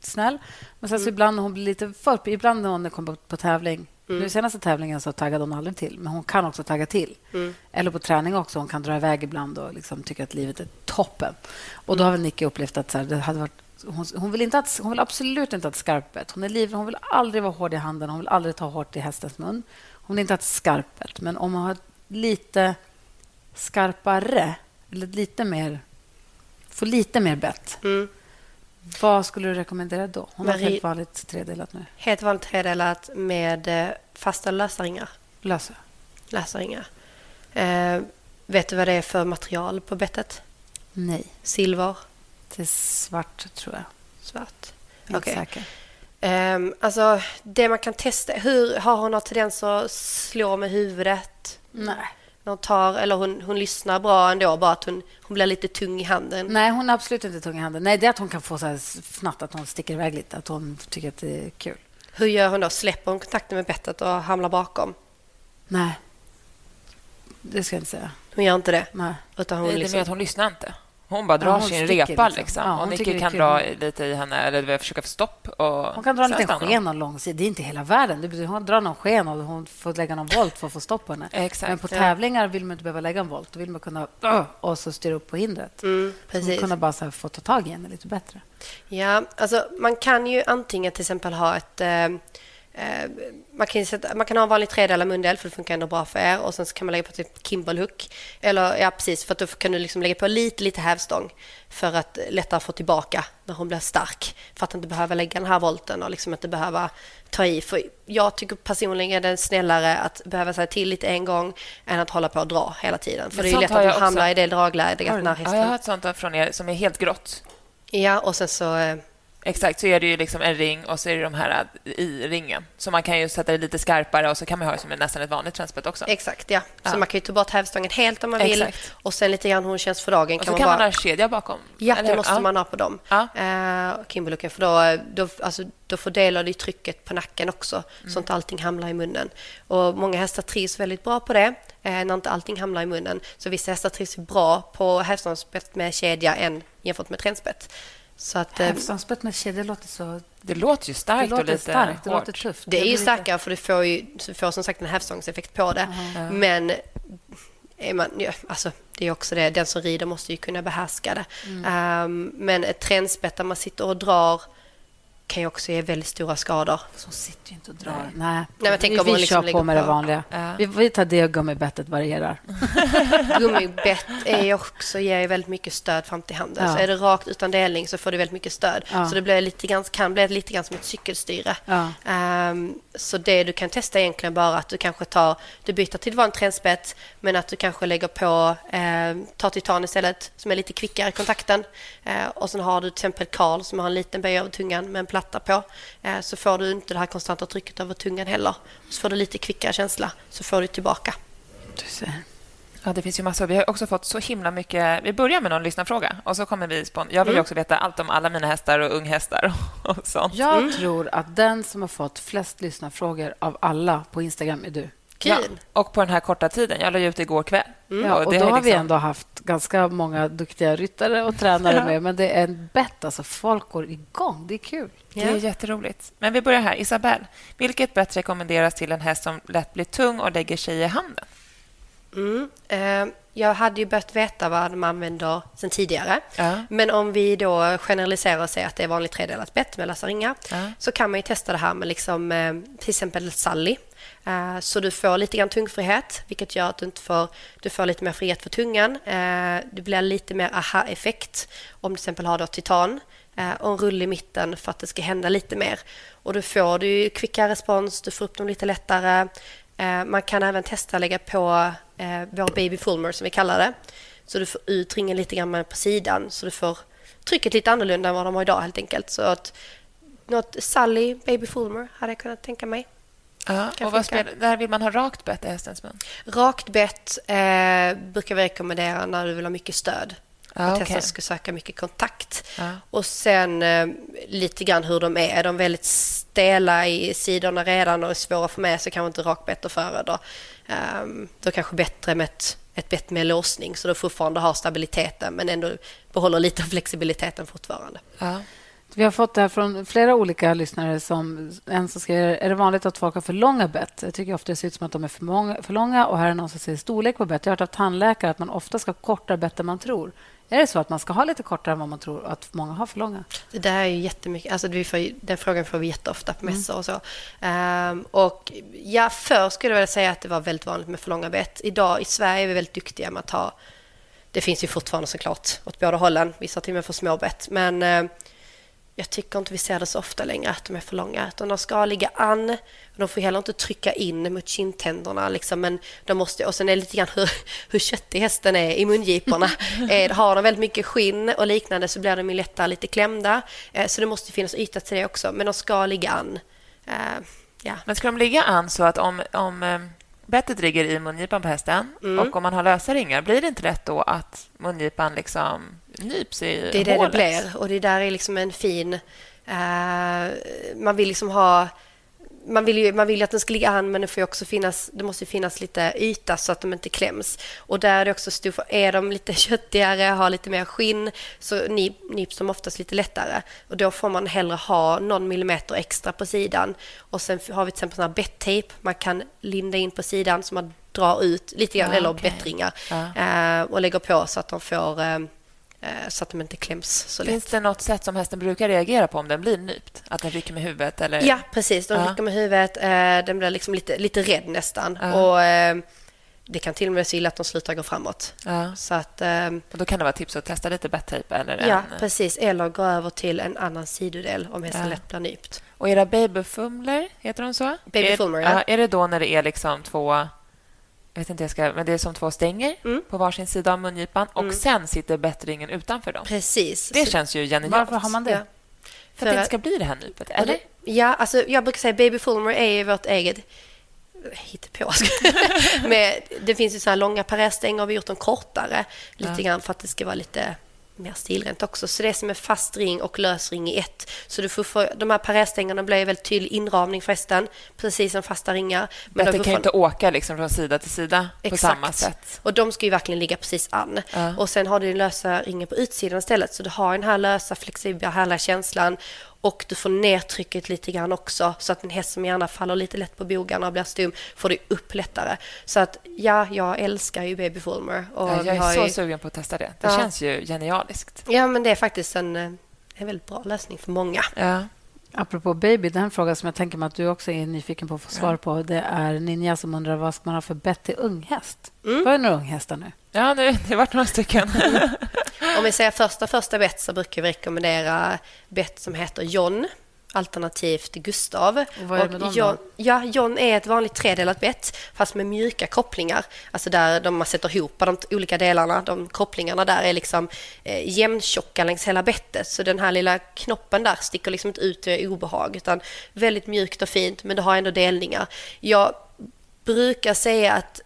S1: snäll. Men sen mm. så ibland hon blir lite för Ibland när hon kommer på, på tävling Mm. Nu senaste tävlingen så taggade hon aldrig till, men hon kan också tagga till. Mm. Eller på träning också. Hon kan dra iväg ibland och liksom tycka att livet är toppen. Och Då har väl Nicky upplevt att så här, det hade varit hon, hon, vill inte att, hon vill absolut inte ha ett skarpet. Hon är liv, hon vill aldrig vara hård i handen. Hon vill aldrig ta hårt i hästens mun. Hon vill inte ha ett skarpet. Men om man har lite skarpare, eller lite mer... Får lite mer bett, mm. Vad skulle du rekommendera då? Hon Marie, har helt vanligt tredelat nu.
S3: Helt vanligt tredelat med eh, fasta lösaringar.
S1: Lösa?
S3: Lösaringar. Eh, vet du vad det är för material på bettet?
S1: Nej.
S3: Silver?
S1: Det är svart, tror jag.
S3: Svart. Okej. Okay. Um, alltså, det man kan testa... Hur, har hon någon tendens att slå med huvudet?
S1: Nej
S3: hon tar, eller hon, hon lyssnar bra ändå, bara att hon, hon blir lite tung i handen.
S1: Nej, hon är absolut inte tung i handen. Nej, det är att hon kan få så här fnatt, att hon sticker iväg lite, att hon tycker att det är kul.
S3: Hur gör hon då? Släpper hon kontakten med bettet och hamnar bakom?
S1: Nej, det ska jag inte säga.
S3: Hon gör inte det?
S1: Nej.
S2: Utan hon det är liksom... att hon lyssnar inte. Hon bara drar ja, hon sin repa. Liksom. Liksom. Ja, och Nicky kan dra lite i henne eller försöka få stopp. Och
S1: hon kan dra en liten sken och lång Det är inte hela världen. Hon drar någon sken och hon får lägga någon volt för att få stopp på henne.
S2: Exakt,
S1: Men på tävlingar vill man inte behöva lägga en volt. Då vill man kunna och så styra upp på hindret. Mm, precis. kunna bara så få ta tag i henne lite bättre.
S3: Ja, alltså man kan ju antingen till exempel ha ett Eh, man kan, sätta, man kan ha en vanlig tredelad mundel för det funkar ändå bra för er och sen kan man lägga på typ Kimbalhook. Eller ja, precis, för då kan du liksom lägga på lite, lite hävstång för att lättare få tillbaka när hon blir stark. För att inte behöva lägga den här volten och liksom inte behöva ta i. För jag tycker personligen det är snällare att behöva säga till lite en gång än att hålla på och dra hela tiden. För det är ju lätt att man hamnar i det dragläget.
S2: Ja, jag har hört sånt från er som är helt grått.
S3: Ja, och sen så eh,
S2: Exakt, så är det ju liksom en ring och så är det de här i ringen. Så man kan ju sätta det lite skarpare och så kan man ha det som nästan ett vanligt transspett också.
S3: Exakt, ja. Så ja. man kan ju ta bort hävstången helt om man vill. Exakt. Och sen lite grann hur hon känns för dagen.
S2: Och så kan man, bara... man ha kedja bakom?
S3: Ja, det måste ja. man ha på dem. Ja. Uh, Kimberlooken, för då, då, alltså, då fördelar det trycket på nacken också mm. så att allting hamnar i munnen. Och Många hästar trivs väldigt bra på det eh, när inte allting hamnar i munnen. Så vissa hästar trivs bra på hävstångsspett med kedja än jämfört med trendspett.
S1: Så att, Hävstångsspett med kedja låter så...
S2: Det låter ju starkt det låter och lite starkt,
S1: Det låter tufft.
S3: Det är ju starkare för du får ju du får som sagt en hävstångseffekt på det. Mm. Men är man, ja, alltså, det är också det, den som rider måste ju kunna behärska det. Mm. Um, men ett trendspett där man sitter och drar kan ju också ge väldigt stora skador.
S1: Så sitter ju inte och drar. Nej, Nej
S3: men tänk vi,
S1: vi liksom kör på med på. det vanliga. Ja. Vi, vi tar det och gummibettet varierar.
S3: Gummibett är också, ger ju väldigt mycket stöd fram till handen. Ja. Så är det rakt utan delning så får du väldigt mycket stöd. Ja. Så det blir lite grann, kan bli lite grann som ett cykelstyre. Um, så det du kan testa egentligen bara att du kanske tar, du byter till vanligt trendspett men att du kanske lägger på, eh, tar titan istället som är lite kvickare i kontakten. Eh, och sen har du till exempel Karl som har en liten böj över tungan med en platta på. Eh, så får du inte det här konstanta trycket över tungan heller. Så får du lite kvickare känsla, så får du tillbaka.
S1: Du ser.
S2: Ja, det finns ju massor. Vi har också fått så himla mycket... Vi börjar med någon lyssnarfråga och så kommer vi... Spon... Jag vill mm. också veta allt om alla mina hästar och unghästar och sånt.
S1: Jag mm. tror att den som har fått flest lyssnarfrågor av alla på Instagram är du.
S2: Kul. Ja, och på den här korta tiden. Jag la ut igår kväll.
S1: Mm. Ja, och, och då har liksom... vi ändå haft ganska många duktiga ryttare och tränare med. Men det är en bett. Alltså, folk går igång. Det är kul.
S2: Det är jätteroligt. Men vi börjar här. Isabelle, vilket bett rekommenderas till en häst som lätt blir tung och lägger sig i handen?
S3: Mm. Eh, jag hade ju börjat veta vad de använder sen tidigare. Ja. Men om vi då generaliserar och säger att det är vanligt tredelat bett med lösa ringar ja. så kan man ju testa det här med liksom, eh, till exempel Sally. Eh, så du får lite grann tungfrihet, vilket gör att du inte får, du får lite mer frihet för tungan. Du det blir lite mer aha-effekt om du till exempel har då titan eh, och en rull i mitten för att det ska hända lite mer. Och då får du kvickare respons, du får upp dem lite lättare. Man kan även testa att lägga på vår baby fulmer som vi kallar det. Så du får ut ringen lite grann på sidan så du får trycket lite annorlunda än vad de har idag helt enkelt. Så att något Sally Baby Fulmer hade jag kunnat tänka mig.
S2: Ja, och vad spelar, där vill man ha rakt bett i hästens mun?
S3: Rakt bett eh, brukar vi rekommendera när du vill ha mycket stöd. Ah, att okay. hästen ska söka mycket kontakt. Ah. Och sen eh, lite grann hur de är. Är de väldigt stela i sidorna redan och svåra att få med så kanske inte rakbett att föredra. Um, då kanske bättre med ett, ett bett med låsning så du fortfarande har stabiliteten men ändå behåller lite av flexibiliteten fortfarande.
S1: Ah. Vi har fått det här från flera olika lyssnare. Som, en som skriver är det vanligt att folk har för långa bett. Jag tycker ofta det ser ut som att de är för, många, för långa. Och här är någon som säger storlek på bett. Jag har hört av tandläkare att man ofta ska ha kortare bett än man tror. Är det så att man ska ha lite kortare än vad man tror att många har för långa?
S3: Det där är ju jättemycket. Alltså vi får, den frågan får vi jätteofta på mässor och så. Um, och ja, förr skulle jag vilja säga att det var väldigt vanligt med för långa bett. Idag i Sverige är vi väldigt duktiga med att ha... Det finns ju fortfarande såklart åt båda hållen. Vissa till och med för små bett. Men uh, jag tycker inte vi ser det så ofta längre att de är för långa. Utan de ska ligga an. De får heller inte trycka in mot kindtänderna. Liksom, men de måste, och sen är det lite grann hur, hur köttig hästen är i mungiporna. eh, har de väldigt mycket skinn och liknande så blir de lättare lite klämda. Eh, så det måste finnas yta till det också. Men de ska ligga an. Eh,
S2: ja. Men ska de ligga an så att om, om bettet ligger i mungipan på hästen mm. och om man har lösa ringar, blir det inte lätt då att mungipan liksom nyps i
S3: Det är det hålet? det blir och det där är liksom en fin... Uh, man vill liksom ha man vill ju man vill att den ska ligga an men det, får också finnas, det måste finnas lite yta så att de inte kläms. Och där är det också stor, är de lite köttigare, har lite mer skinn så nyps de oftast lite lättare. Och då får man hellre ha någon millimeter extra på sidan. Och sen har vi till exempel sån här bettejp man kan linda in på sidan så man drar ut lite grann, ja, eller okay. bettringar ja. uh, och lägger på så att de får Eh, så att de inte kläms så
S2: lätt. Finns det något sätt som hästen brukar reagera på om den blir nypt? Att den rycker med huvudet? Eller?
S3: Ja, precis. De rycker med huvudet. Eh, den blir liksom lite, lite rädd nästan. Och, eh, det kan till och med se att de slutar gå framåt.
S2: Ja. Så att, och då kan det vara tips att testa lite bettejp? Eller
S3: ja, en... precis. Eller gå över till en annan sidodel om hästen ja. lätt blir nypt.
S2: Och era babyfumler, heter de så?
S3: Babyfumler,
S2: ja. Är det då när det är liksom två jag vet inte jag ska, men det är som två stänger mm. på varsin sida av mungipan och mm. sen sitter bettringen utanför dem.
S3: Precis.
S2: Det känns ju genialt.
S1: Varför har man det? Ja.
S2: För, att det inte ska bli det här nypet, eller?
S3: Ja, alltså jag brukar säga Baby Fulmer är vårt eget hittepå. med, det finns ju så här långa parerstänger och vi har gjort dem kortare lite ja. grann för att det ska vara lite mer stilrent också. Så det är som en fast ring och lös ring i ett. Så du får få, de här parerstängerna blir väldigt tydlig inramning förresten, precis som fasta ringar.
S2: Men det kan ju inte åka liksom från sida till sida Exakt. på samma sätt.
S3: Och de ska ju verkligen ligga precis an. Ja. Och sen har du den lösa ringen på utsidan istället. Så du har den här lösa, flexibla, härliga känslan och du får ner trycket lite grann också så att en häst som gärna faller lite lätt på bogarna och blir stum får du upp lättare. Så att ja, jag älskar ju Baby Fulmer.
S2: Och ja, jag är så ju... sugen på att testa det. Det ja. känns ju genialiskt.
S3: Ja, men det är faktiskt en, en väldigt bra lösning för många.
S1: Ja. Apropå baby, den fråga som jag tänker mig att du också är nyfiken på att få svar på. Det är Ninja som undrar vad ska man ha för bett till unghäst. Mm. Vad är några unghästar nu?
S2: Ja, det har varit några stycken.
S3: Om vi säger första första bett så brukar vi rekommendera bett som heter John alternativt Gustav.
S1: Och vad är det med dem
S3: John, ja, John är ett vanligt tredelat bett fast med mjuka kopplingar. Alltså där de man sätter ihop de olika delarna. De kopplingarna där är liksom eh, jämntjocka längs hela bettet. Så den här lilla knoppen där sticker liksom inte ut i obehag utan väldigt mjukt och fint men det har ändå delningar. Jag brukar säga att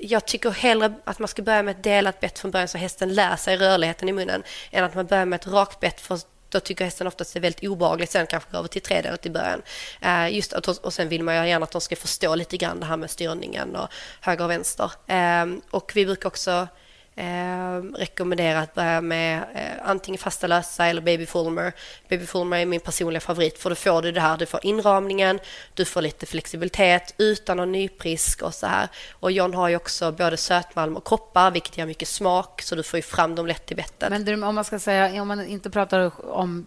S3: jag tycker hellre att man ska börja med ett delat bett från början så hästen lär sig rörligheten i munnen än att man börjar med ett rakt bett för då tycker hästen oftast att det är väldigt obehagligt sen kanske gå över till tredelat i början. Eh, just att, och sen vill man ju gärna att de ska förstå lite grann det här med styrningen och höger och vänster. Eh, och vi brukar också Eh, rekommendera att börja med eh, antingen fasta lösa eller baby fulmer. Baby fulmer är min personliga favorit för då får du det här, du får inramningen, du får lite flexibilitet utan någon nyprisk och så här. Och John har ju också både sötmalm och koppar vilket ger mycket smak så du får ju fram dem lätt i bettet.
S1: Men om man ska säga, om man inte pratar om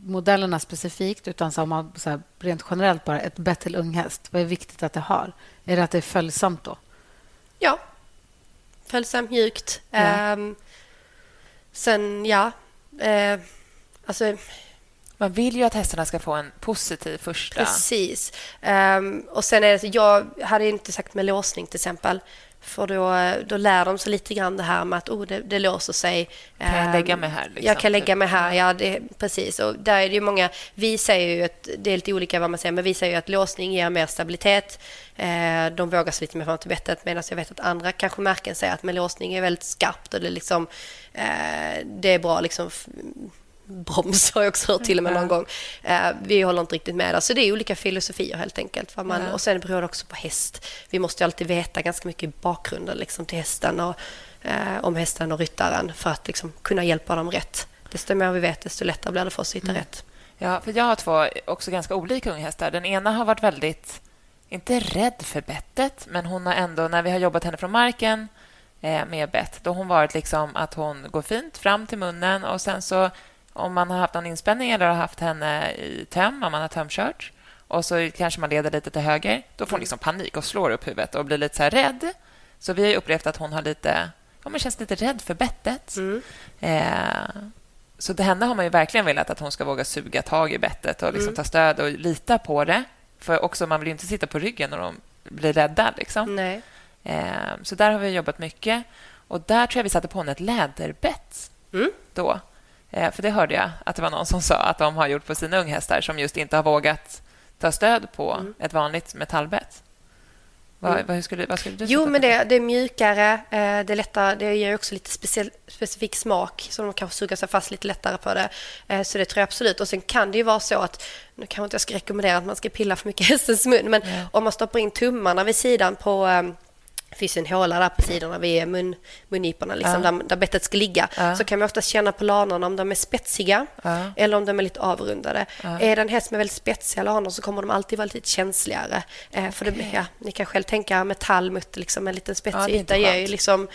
S1: modellerna specifikt utan så man, så här, rent generellt bara ett bett till unghäst, vad är viktigt att det har? Är det att det är följsamt då?
S3: Ja, följsamt, mjukt. Ja. Um, sen, ja... Uh, alltså...
S2: Man vill ju att hästarna ska få en positiv första...
S3: Precis. Um, och sen är det, jag hade inte sagt med låsning till exempel. För då, då lär de sig lite grann det här med att oh, det, det låser sig.
S2: Kan jag lägga mig här?
S3: Liksom? Jag kan lägga mig här, ja. Det, precis. Och där är det många... Vi säger ju att... Det är lite olika vad man säger, men vi säger att låsning ger mer stabilitet. Eh, de vågar sig lite mer fram till bettet medan jag vet att andra kanske märken säger att med låsning är väldigt skarpt och det, liksom, eh, det är bra liksom broms har jag också hört till och med någon gång. Eh, vi håller inte riktigt med där. Så det är olika filosofier helt enkelt. Man, ja. Och sen beror det också på häst. Vi måste alltid veta ganska mycket i bakgrunden liksom, till hästen och eh, om hästen och ryttaren för att liksom, kunna hjälpa dem rätt. Desto mer vi vet, desto lättare blir det för oss att hitta mm. rätt.
S2: Ja, för jag har två också ganska olika unghästar. Den ena har varit väldigt, inte rädd för bettet, men hon har ändå, när vi har jobbat henne från marken eh, med bett, då har hon varit liksom att hon går fint fram till munnen och sen så om man har haft någon inspänning eller har haft henne i töm, om man har tömkört och så kanske man leder lite till höger, då får hon liksom panik och slår upp huvudet och blir lite så rädd. Så vi har upplevt att hon har lite, ja, men känns lite rädd för bettet. Mm. Eh, så till henne har man ju verkligen velat att hon ska våga suga tag i bettet och liksom mm. ta stöd och lita på det. För också Man vill ju inte sitta på ryggen när de blir rädda. Liksom.
S3: Nej.
S2: Eh, så där har vi jobbat mycket. Och Där tror jag vi satte på henne ett läderbett. Mm. Då. Eh, för det hörde jag att det var någon som sa att de har gjort på sina unghästar som just inte har vågat ta stöd på mm. ett vanligt metallbett. Vad, mm. vad, skulle, vad skulle du
S3: Jo, men det, det, är mjukare, eh, det är lättare, det ger också lite speciell, specifik smak så de kan suga sig fast lite lättare på det. Eh, så det tror jag absolut. Och sen kan det ju vara så att, nu kanske inte jag ska rekommendera att man ska pilla för mycket i hästens mun, men ja. om man stoppar in tummarna vid sidan på det finns en håla där på sidorna vid mun, mungiporna, liksom, ja. där, där bettet ska ligga. Ja. Så kan man ofta känna på lanorna om de är spetsiga ja. eller om de är lite avrundade. Är det en häst med väldigt spetsiga lanor så kommer de alltid vara lite känsligare. Eh, för det, ja, ni kan själv tänka metall mot liksom, en liten spetsig yta ger ju liksom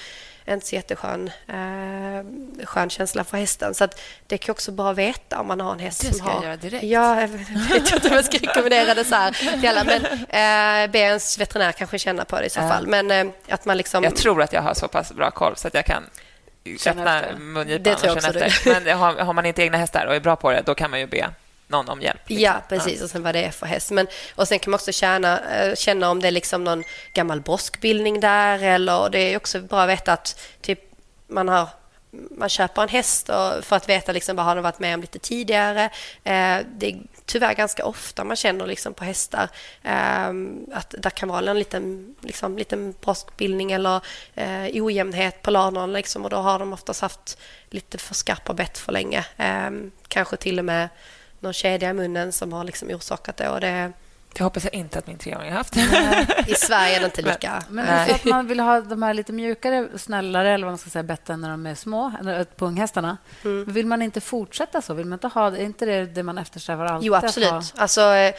S3: inte så jätteskön eh, skön känsla för hästen. Så att det kan också bara veta om man har en häst som har...
S2: Det ska jag göra direkt.
S3: Ja, jag vet inte om jag ska rekommendera det så här till alla. Men eh, be ens veterinär kanske känna på det i så fall. Men eh, att man liksom...
S2: Jag tror att jag har så pass bra koll så att jag kan öppna mungipan och känna efter. Men har, har man inte egna hästar och är bra på det, då kan man ju be någon om hjälp.
S3: Liksom. Ja, precis. Ja. Och sen vad det är för häst. Men, och sen kan man också känna, eh, känna om det är liksom någon gammal broskbildning där. Eller, det är också bra att veta att typ, man har man köper en häst för att veta liksom vad har den varit med om lite tidigare. Eh, det är tyvärr ganska ofta man känner liksom på hästar eh, att det kan vara en liten, liksom, liten broskbildning eller ojämnhet på lanorna. Liksom, och då har de oftast haft lite för skarpa bett för länge. kanske till och med någon kedja i munnen som har liksom orsakat det. Och det
S2: det hoppas jag inte att min treåring har haft.
S3: I Sverige är det inte lika.
S1: Men, men för att man vill ha de här lite mjukare, snällare eller vad man ska säga, betten när de är små, på unghästarna. Mm. Vill man inte fortsätta så? Vill man inte ha, är inte det det man eftersträvar alltid?
S3: Jo, absolut. Alltså, eh,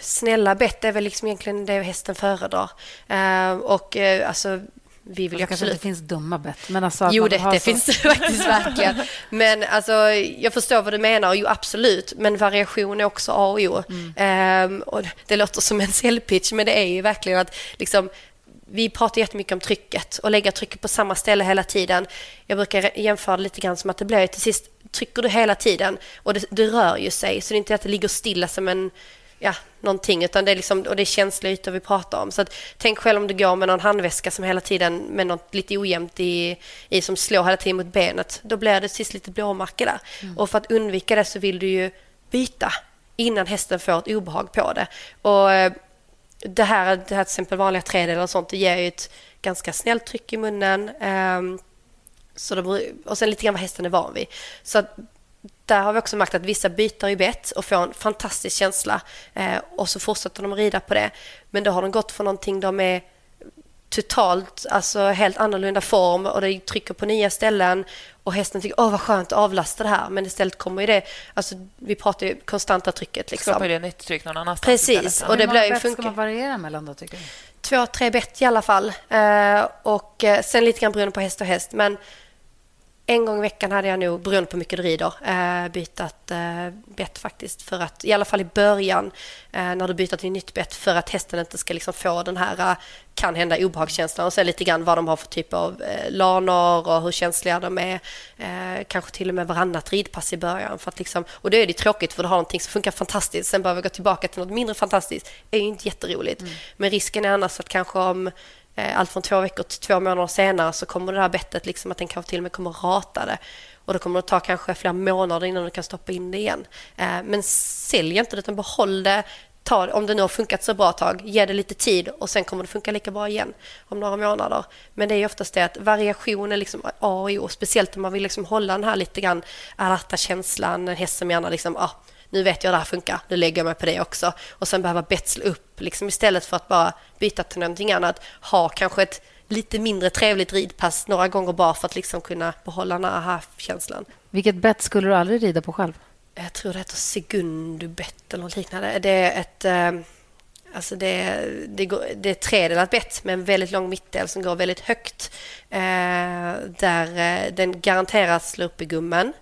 S3: snälla bett är väl liksom egentligen det hästen föredrar. Uh, och alltså vi vill
S1: ju absolut...
S3: det
S1: finns dumma bett. Men alltså
S3: jo, det, det så... finns det faktiskt verkligen. Men alltså, jag förstår vad du menar. Jo, absolut. Men variation är också A och O. Mm. Ehm, och det låter som en säljpitch, men det är ju verkligen att liksom, vi pratar jättemycket om trycket och lägga trycket på samma ställe hela tiden. Jag brukar jämföra det lite grann som att det blir till sist trycker du hela tiden och det, det rör ju sig. Så det är inte att det ligger stilla som en ja, någonting, utan det är, liksom, och det är känsliga ytor vi pratar om. Så att, tänk själv om du går med någon handväska som hela tiden med något lite ojämnt i, i som slår hela tiden mot benet. Då blir det sist lite blåmärke där. Mm. Och för att undvika det så vill du ju byta innan hästen får ett obehag på det. Och eh, det här, det här till exempel vanliga träd eller sånt, det ger ju ett ganska snällt tryck i munnen. Um, så de, och sen lite grann vad hästen är van vid. Så att, där har vi också märkt att vissa byter i bett och får en fantastisk känsla eh, och så fortsätter de rida på det. Men då har de gått från någonting de är totalt, alltså helt annorlunda form och det trycker på nya ställen och hästen tycker åh vad skönt att avlasta det här men istället kommer ju det, alltså vi pratar ju konstanta trycket liksom.
S2: Skapar det nytt tryck någon annanstans
S3: Precis.
S1: Och det blir ju funkar. ska man variera mellan då tycker du?
S3: Två, tre bett i alla fall eh, och eh, sen lite grann beroende på häst och häst men en gång i veckan hade jag nog, beroende på hur mycket du rider, eh, bytt eh, bett faktiskt. För att, I alla fall i början, eh, när du byter till nytt bett, för att hästen inte ska liksom få den här, kan hända, obehagskänslan. Och sen lite grann vad de har för typ av lanor och hur känsliga de är. Kanske till och med varannat ridpass i början. För att liksom, och då är det tråkigt för du har någonting som funkar fantastiskt. Sen behöver vi gå tillbaka till något mindre fantastiskt. Det är ju inte jätteroligt. Mm. Men risken är annars att kanske om Eh, allt från två veckor till två månader senare så kommer det här bettet liksom att den kanske till och med kommer rata det. Och då kommer det ta kanske flera månader innan du kan stoppa in det igen. Eh, men sälj inte det, utan behåll det. Ta, om det nu har funkat så bra ett tag, ge det lite tid och sen kommer det funka lika bra igen om några månader. Men det är oftast det att variation är liksom A och O, speciellt om man vill liksom hålla den här lite grann alerta känslan, en häst som gärna liksom, ah, nu vet jag att det här funkar, nu lägger jag mig på det också. Och sen behöva betsla upp, liksom istället för att bara byta till någonting annat. Ha kanske ett lite mindre trevligt ridpass några gånger bara för att liksom kunna behålla den här aha-känslan.
S1: Vilket bett skulle du aldrig rida på själv?
S3: Jag tror det heter Segundubett eller något liknande. Det är ett... Eh, alltså det, det, går, det är ett tredelat bett med en väldigt lång mittdel som går väldigt högt. Eh, där eh, den garanterat slår upp i gummen.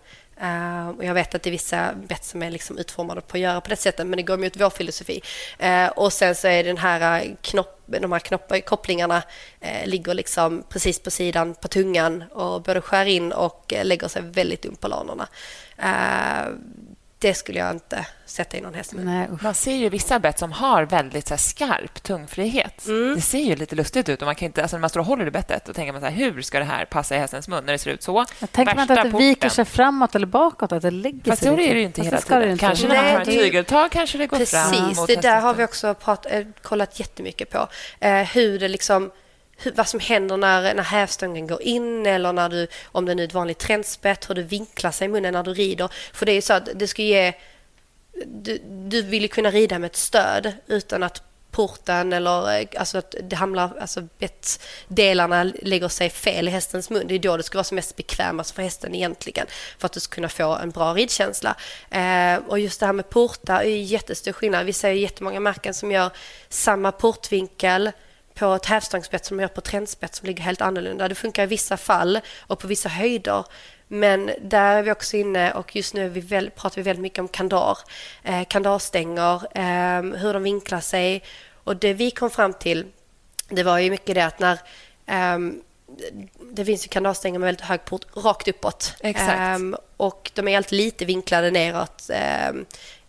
S3: Uh, och jag vet att det är vissa bett som är liksom utformade på att göra på det sättet, men det går emot vår filosofi. Uh, och sen så är den här eh, knopp, de här knopp, kopplingarna uh, ligger liksom precis på sidan på tungan och både skär in och lägger sig väldigt dumt på lanorna det skulle jag inte sätta i någon häst
S2: med. man ser ju vissa bett som har väldigt så här, skarp tungfrihet. Mm. Det ser ju lite lustigt ut. Och man kan inte, alltså, när man står och håller i bettet och tänker man så här, hur ska det här passa i hästens mun när det ser ut så?
S1: Jag tänker man inte att det porten. viker sig framåt eller bakåt, att det lägger
S2: Fast sig så är det ju inte hela tiden. Inte. Kanske när man tar en tygeltag kanske det går
S3: Precis,
S2: fram.
S3: Precis, det där har vi också prat, äh, kollat jättemycket på. Uh, hur det liksom vad som händer när, när hävstången går in eller när du, om det är ett vanligt trendspett, hur det vinklar sig i munnen när du rider. För det är ju så att det ska ge... Du, du vill ju kunna rida med ett stöd utan att porten eller eh, alltså att det hamnar, alltså bettdelarna lägger sig fel i hästens mun. Det är då det ska vara som mest bekvämast för hästen egentligen för att du ska kunna få en bra ridkänsla. Eh, och just det här med portar är ju jättestor skillnad. Vi ser jättemånga märken som gör samma portvinkel på ett hävstångsspett som man gör på trendspett som ligger helt annorlunda. Det funkar i vissa fall och på vissa höjder. Men där är vi också inne och just nu vi väl, pratar vi väldigt mycket om kandar. Eh, kandarstänger, eh, hur de vinklar sig. Och det vi kom fram till, det var ju mycket det att när eh, det finns ju kandarstänger med väldigt hög port rakt uppåt.
S2: Um,
S3: och de är alltid lite vinklade neråt um,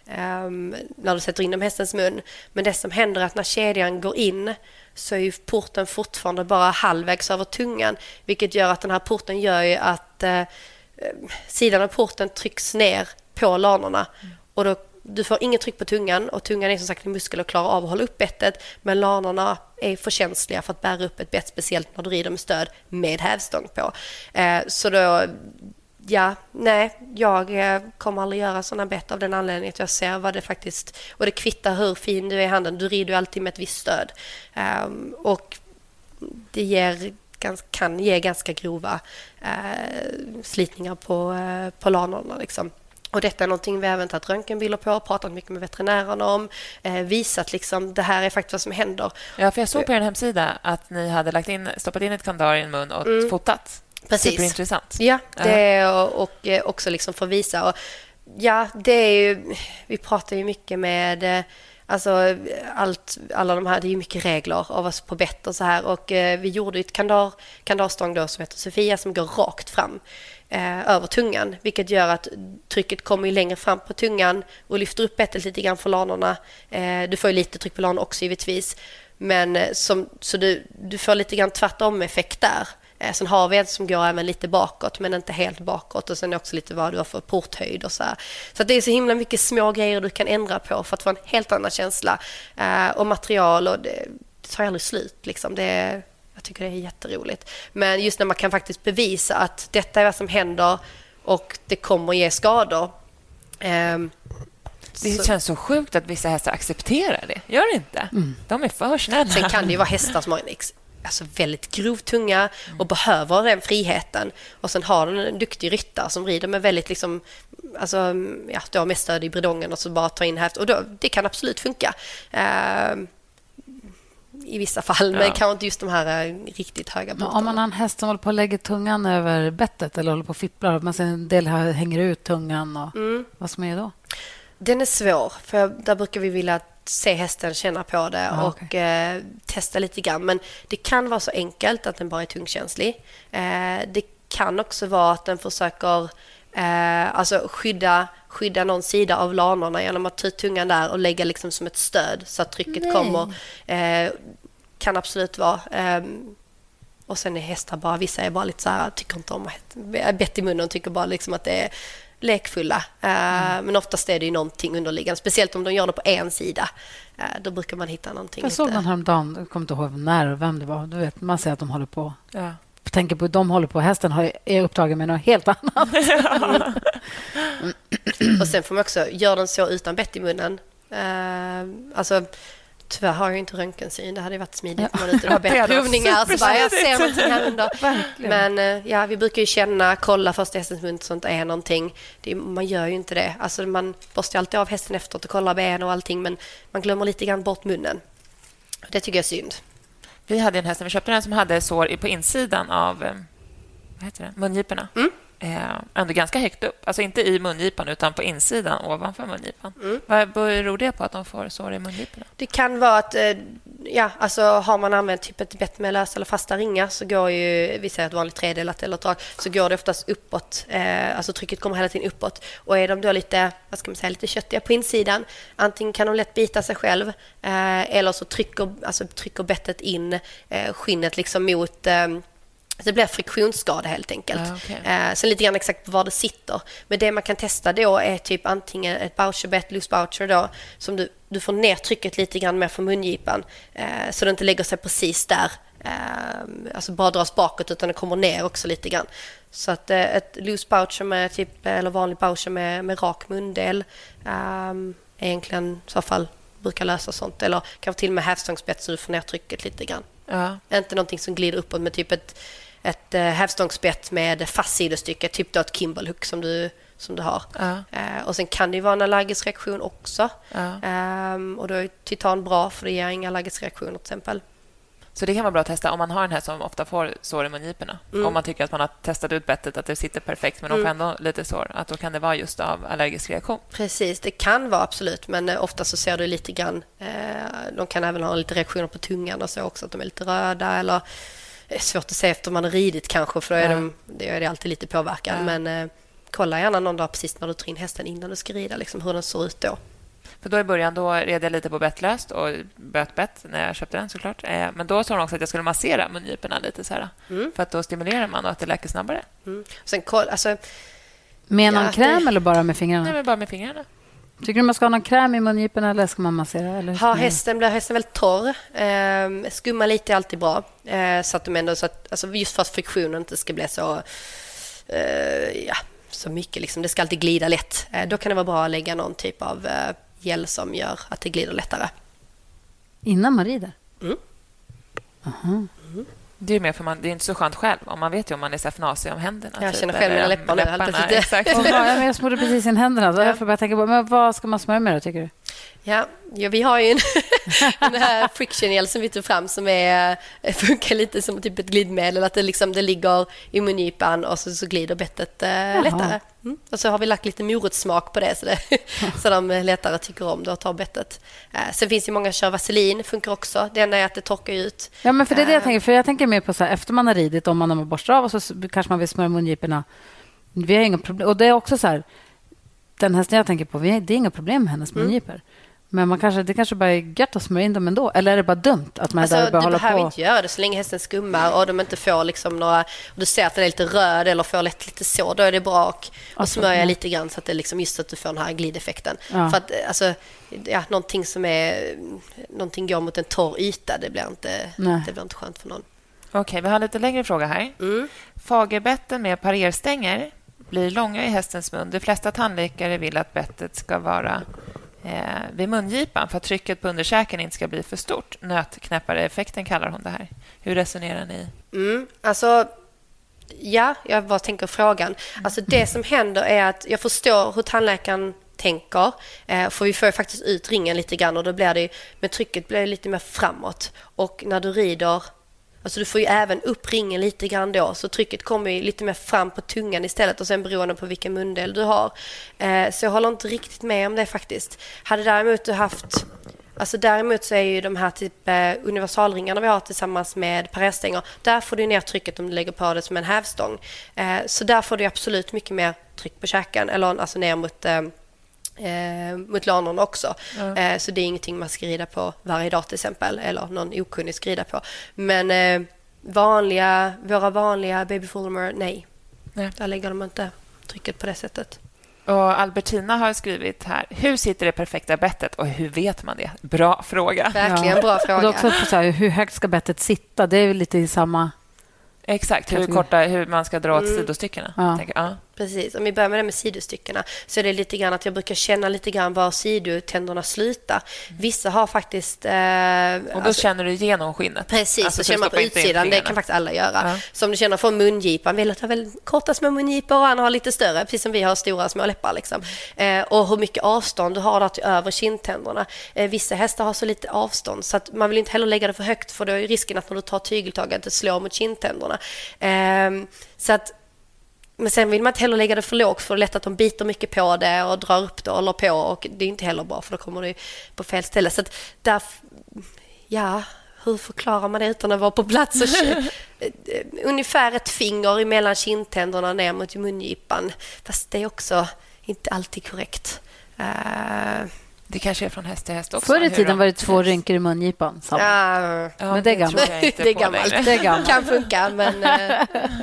S3: um, när du sätter in dem i hästens mun. Men det som händer är att när kedjan går in så är ju porten fortfarande bara halvvägs över tungan vilket gör att den här porten gör ju att uh, sidan av porten trycks ner på lanorna. Mm. Och då, du får inget tryck på tungan och tungan är som sagt en muskel och klarar av att hålla upp bettet men lanorna är för känsliga för att bära upp ett bett speciellt när du rider med stöd med hävstång på. Uh, så då ja, nej, jag eh, kommer aldrig göra sådana bett av den anledningen att jag ser vad det faktiskt... Och det kvittar hur fin du är i handen. Du rider ju alltid med ett visst stöd. Um, och det ger, kan ge ganska grova uh, slitningar på, uh, på lanorna. Liksom. Och detta är någonting vi även tagit röntgenbilder på, pratat mycket med veterinärerna om, eh, visat liksom det här är faktiskt vad som händer.
S2: Ja, för jag såg på er hemsida att ni hade lagt in, stoppat in ett kandar i en mun och mm. fotat.
S3: Precis.
S2: Superintressant.
S3: Ja, det är och, och eh, också liksom att visa. Och, ja, det är ju... Vi pratar ju mycket med... Eh, alltså, allt, alla de här, det är ju mycket regler av oss på bett och så här. Och eh, vi gjorde ett kandar, kandarstång då som heter Sofia som går rakt fram eh, över tungan. Vilket gör att trycket kommer längre fram på tungan och lyfter upp bettet lite grann för lanorna. Eh, du får ju lite tryck på lanorna också givetvis. Men eh, som, så du, du får lite grann tvärtom effekt där. Eh, sen har vi en som går även lite bakåt, men inte helt bakåt. Och sen också lite vad du har för porthöjd och så här. Så det är så himla mycket små grejer du kan ändra på för att få en helt annan känsla. Eh, och material och det, tar aldrig slut. Liksom. Det, tycker det är jätteroligt. Men just när man kan faktiskt bevisa att detta är vad som händer och det kommer ge skador.
S2: Um, det så. känns så sjukt att vissa hästar accepterar det. Gör det inte? Mm. De är för snälla.
S3: Sen kan det ju vara hästar som har en alltså väldigt grov tunga och behöver den friheten. Och sen har den en duktig ryttare som rider med väldigt liksom, alltså, ja, du har mest stöd i bredongen och så bara tar in häft. Och då, det kan absolut funka. Uh, i vissa fall, ja. men kanske inte just de här eh, riktigt höga
S1: båtarna. Om man har en häst som håller på att lägga tungan över bettet eller håller på att fippla, man ser en del här hänger ut tungan, och mm. vad som är då?
S3: Den är svår, för där brukar vi vilja se hästen känna på det ah, och okay. eh, testa lite grann. Men det kan vara så enkelt att den bara är tungkänslig. Eh, det kan också vara att den försöker eh, alltså skydda, skydda någon sida av lanorna genom att ta ut tungan där och lägga liksom som ett stöd så att trycket Nej. kommer. Eh, kan absolut vara. Ehm, och sen är hästar bara, vissa är bara lite så här, tycker inte om bett i munnen, tycker bara liksom att det är lekfulla. Eh, mm. Men oftast är det ju någonting underliggande, speciellt om de gör det på en sida. Eh, då brukar man hitta någonting.
S1: Jag såg den häromdagen, jag kommer inte ihåg när och vem det var. Du vet, man ser att de håller på. Ja. Tänker på de håller på. Hästen är upptagen med något helt annat.
S3: mm. Och sen får man också, gör den så utan bett i munnen. Uh, alltså, Tyvärr har jag inte röntgensyn. Det hade varit smidigt om man inte har bett provningar. Så bara, jag ser någonting här under. Men eh, ja, vi brukar ju känna, kolla först hästens mun så inte är någonting. Det, man gör ju inte det. Alltså, man borstar alltid av hästen efteråt och kollar ben och allting men man glömmer lite grann bort munnen. Det tycker jag är synd.
S2: Vi hade en häst när vi köpte den som hade sår på insidan av eh, vad heter det? mungiporna. Mm ändå ganska högt upp. Alltså inte i mungipan, utan på insidan ovanför mungipan. Mm. Vad beror det på att de får sår i mungiporna?
S3: Det kan vara att eh, ja, alltså har man använt typ ett bett med lösa eller fasta ringar så går ju, vi säger ett vanligt tredelat eller ett drag, så går det oftast uppåt. Eh, alltså trycket kommer hela tiden uppåt. Och är de då lite, vad ska man säga, lite köttiga på insidan, antingen kan de lätt bita sig själv eh, eller så trycker, alltså, trycker bettet in eh, skinnet liksom mot eh, det blir friktionsskada helt enkelt. Ja, okay. eh, sen lite grann exakt var det sitter. Men det man kan testa då är typ antingen ett boucherbett, loose boucher då, som du, du får ner trycket lite grann mer från mungipan eh, så det inte lägger sig precis där. Eh, alltså bara dras bakåt utan det kommer ner också lite grann. Så att eh, ett loose boucher med typ, eller vanlig boucher med, med rak mundel eh, egentligen i så fall brukar lösa sånt. Eller kanske till och med hävstångsbett så du får ner trycket lite grann. Ja. Inte någonting som glider uppåt med typ ett ett eh, hävstångsbett med fast sidostycke, typ då ett Kimball hook som du, som du har. Ja. Eh, och Sen kan det vara en allergisk reaktion också. Ja. Eh, och Då är titan bra, för det ger inga allergiska reaktioner till exempel.
S2: Så det kan vara bra att testa om man har en häst som ofta får sår i mungiporna. Mm. Om man tycker att man har testat ut bettet, att det sitter perfekt men de får mm. ändå lite sår. Att då kan det vara just av allergisk reaktion.
S3: Precis, det kan vara absolut. Men eh, ofta så ser du lite grann... Eh, de kan även ha lite reaktioner på tungan och så också. Att de är lite röda eller det är svårt att se efter man har ridit kanske för då är, ja. de, det är det alltid lite påverkan. Ja. Men eh, kolla gärna någon dag precis när du tar in hästen innan du ska rida liksom, hur den ser ut då.
S2: För då i början då red jag lite på bettlöst och bötbett när jag köpte den såklart. Eh, men då sa de också att jag skulle massera mungiporna lite så här, mm. för att då stimulerar man och att det läker snabbare. Mm.
S3: Sen, alltså,
S1: med någon ja, kräm det... eller bara med fingrarna?
S2: Nej, bara med fingrarna.
S1: Tycker du man ska ha någon kräm i mungiporna eller ska man massera? Eller?
S3: Ha hästen, blir hästen väldigt torr. Eh, skumma lite är alltid bra. Eh, så att de ändå, så att, alltså just för att friktionen inte ska bli så, eh, ja, så mycket. Liksom. Det ska alltid glida lätt. Eh, då kan det vara bra att lägga någon typ av eh, gel som gör att det glider lättare.
S1: Innan man rider? Mm. Aha.
S2: Det är mer för man, det är inte så skönt själv. Om man vet ju om man är så fnasig om händerna.
S3: Jag typ, känner själv mina läppar nu.
S2: Läpparna, exakt.
S1: jag smorde precis in händerna. Så jag får börja tänka på, men vad ska man smörja med då, tycker du?
S3: Ja, ja vi har ju en, den här friction gel som vi tog fram som är, eh, funkar lite som typ ett glidmedel. Att det, liksom, det ligger i mungipan och så, så glider bettet eh, lättare. Mm. Och så har vi lagt lite morotssmak på det så, det, så de lättare tycker om det och tar bettet. Eh, sen finns det många som kör vaselin, funkar också. Det enda är att det torkar ut.
S1: Ja, men för det är det jag eh. tänker. För jag tänker mer på så här, efter man har ridit, om man har borstat av och så kanske man vill smörja mungiporna. Vi har inga problem. Och det är också så här, den hästen jag tänker på, det är inga problem med hennes mm. Men man kanske, det kanske bara är gött att smörja in dem ändå? Eller är det bara dumt att man alltså, är där och bara håller på?
S3: Du behöver inte göra det så länge hästen skummar och de inte får liksom några... Och du ser att den är lite röd eller får lätt lite så, då är det bra att alltså, smörja ja. lite grann så att det liksom just att du får den här glideffekten. Ja. För att alltså, ja, någonting som är... Någonting går mot en torr yta, det blir inte, det blir inte skönt för någon.
S2: Okej, vi har en lite längre fråga här. Mm. Fagerbetten med parerstänger blir långa i hästens mun. De flesta tandläkare vill att bettet ska vara eh, vid mungipan för att trycket på underkäken inte ska bli för stort. Nötknäppareffekten kallar hon det här. Hur resonerar ni?
S3: Mm, alltså, ja, jag bara tänker frågan. Alltså, det som händer är att jag förstår hur tandläkaren tänker. Eh, för vi får faktiskt ut ringen lite grann och då blir det, men trycket blir lite mer framåt. Och när du rider Alltså du får ju även upp ringen lite grann då, så trycket kommer ju lite mer fram på tungan istället och sen beroende på vilken mundel du har. Eh, så jag håller inte riktigt med om det faktiskt. Hade däremot du haft Alltså däremot så är ju de här typ eh, universalringarna vi har tillsammans med parerstänger, där får du ner trycket om du lägger på det som en hävstång. Eh, så där får du absolut mycket mer tryck på käken, eller alltså ner mot eh, eh, mot lanorna också. Mm. Eh, så det är ingenting man ska rida på varje dag till exempel, eller någon okunnig ska rida på. Men eh, vanliga, våra vanliga baby fulmer, nej. nej. Där lägger de inte trycket på det sättet.
S2: Och Albertina har skrivit här. Hur sitter det perfekta bettet och hur vet man det? Bra fråga.
S3: Verkligen ja. bra fråga.
S1: Och också så här, hur högt ska bettet sitta? Det är lite i samma...
S2: Exakt, hur, korta, hur man ska dra åt mm. sidostyckena. Ja. ja.
S3: Precis. Om vi börjar med det med sidostyckena så är det lite grann att jag brukar känna lite grann var sidotänderna slutar. Vissa har faktiskt... Eh,
S2: och då alltså, känner du igenom skinnet?
S3: Precis, alltså, så känner man på utsidan. Det kan faktiskt alla göra. Ja. Så om du känner från mungipan, vill att ha väl korta små mungipor och andra har lite större, precis som vi har stora små läppar. Liksom. Eh, och hur mycket avstånd du har där till över kindtänderna. Eh, vissa hästar har så lite avstånd så att man vill inte heller lägga det för högt för då är risken att när du tar tygeltaget det slår mot kindtänderna. Eh, så att men sen vill man inte heller lägga det för lågt för det är lätt att de biter mycket på det och drar upp det och håller på och det är inte heller bra för då kommer det på fel ställe. Så att där, ja, hur förklarar man det utan att vara på plats? Och, ungefär ett finger mellan kindtänderna ner mot mungipan. Fast det är också inte alltid korrekt. Uh,
S2: det kanske är från häst till häst också.
S1: Förr i tiden var det två rynkor i mungipan.
S3: Ja,
S1: men det är gammalt.
S3: Det, det är gammalt. Det är gammalt. kan funka, men... Uh,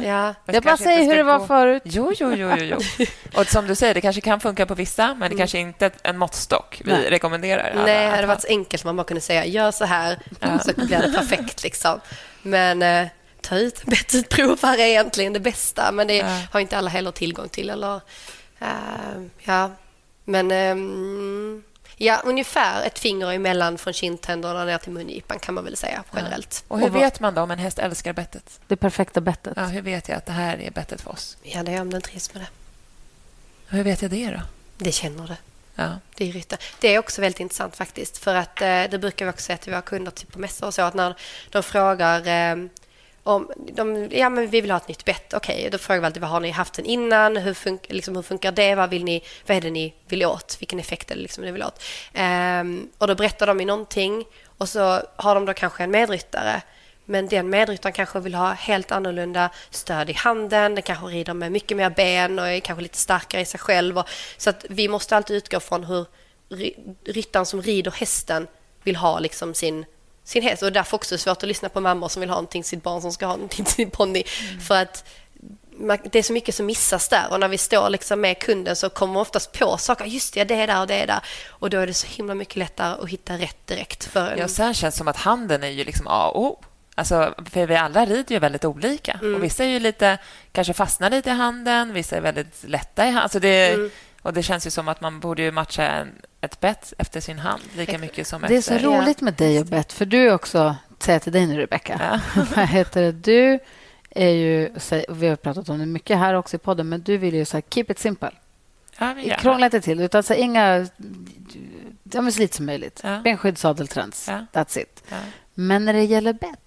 S3: ja.
S1: Jag bara säger hur det var förut.
S2: Jo, jo, jo, jo, jo. Och som du säger, det kanske kan funka på vissa, men det mm. kanske inte är en måttstock vi Nej. rekommenderar.
S3: Nej, det hade varit så enkelt man bara kunde säga gör så här, ja. så blir det perfekt. Liksom. Men uh, ta ut en bättre provare är egentligen det bästa, men det ja. har inte alla heller tillgång till. Eller, uh, ja, men... Um, Ja, ungefär ett finger emellan från kindtänderna ner till mungipan kan man väl säga generellt.
S2: Ja. Och hur och vet man då om en häst älskar bettet?
S1: Det perfekta bettet.
S2: Ja, hur vet jag att det här är bettet för oss?
S3: Ja, det är om den trivs med det.
S2: hur vet jag det då?
S3: Det känner du. Ja. Det, är det är också väldigt intressant faktiskt. För att eh, det brukar vi också säga till våra kunder typ på mässor och så att när de frågar eh, om de, ja, men vi vill ha ett nytt bett. Okej, okay, då frågar vi alltid vad har ni haft sen innan? Hur, fun liksom, hur funkar det? Vad, vill ni, vad är det ni vill åt? Vilken effekt är det liksom ni vill åt? Um, och då berättar de i någonting och så har de då kanske en medryttare. Men den medryttaren kanske vill ha helt annorlunda stöd i handen. Den kanske rider med mycket mer ben och är kanske lite starkare i sig själv. Och, så att vi måste alltid utgå från hur ryttaren som rider hästen vill ha liksom sin sin häst. Och därför också svårt att lyssna på mammor som vill ha någonting till sitt barn som ska ha någonting till sin ponny. Mm. För att det är så mycket som missas där och när vi står liksom med kunden så kommer man oftast på saker. Just det, det är där och det är där. Och då är det så himla mycket lättare att hitta rätt direkt. För
S2: en... Ja, sen känns det som att handen är ju liksom A och O. Alltså, för vi alla rider ju väldigt olika. Mm. Och vissa är ju lite, kanske fastnar lite i handen, vissa är väldigt lätta i handen. Alltså det, mm. Och det känns ju som att man borde matcha en, ett bett efter sin hand lika mycket som
S1: Det är så roligt med dig och bett, för du är också... Säger till dig nu, Rebecka. Ja. Vad heter det? Du är ju... Vi har pratat om det mycket här också i podden, men du vill ju så keep it simple. Ja, Krångla inte till utan så inga... Ja, men så lite som möjligt. Ja. Benskydd, sadeltrends. Ja. That's it. Ja. Men när det gäller bett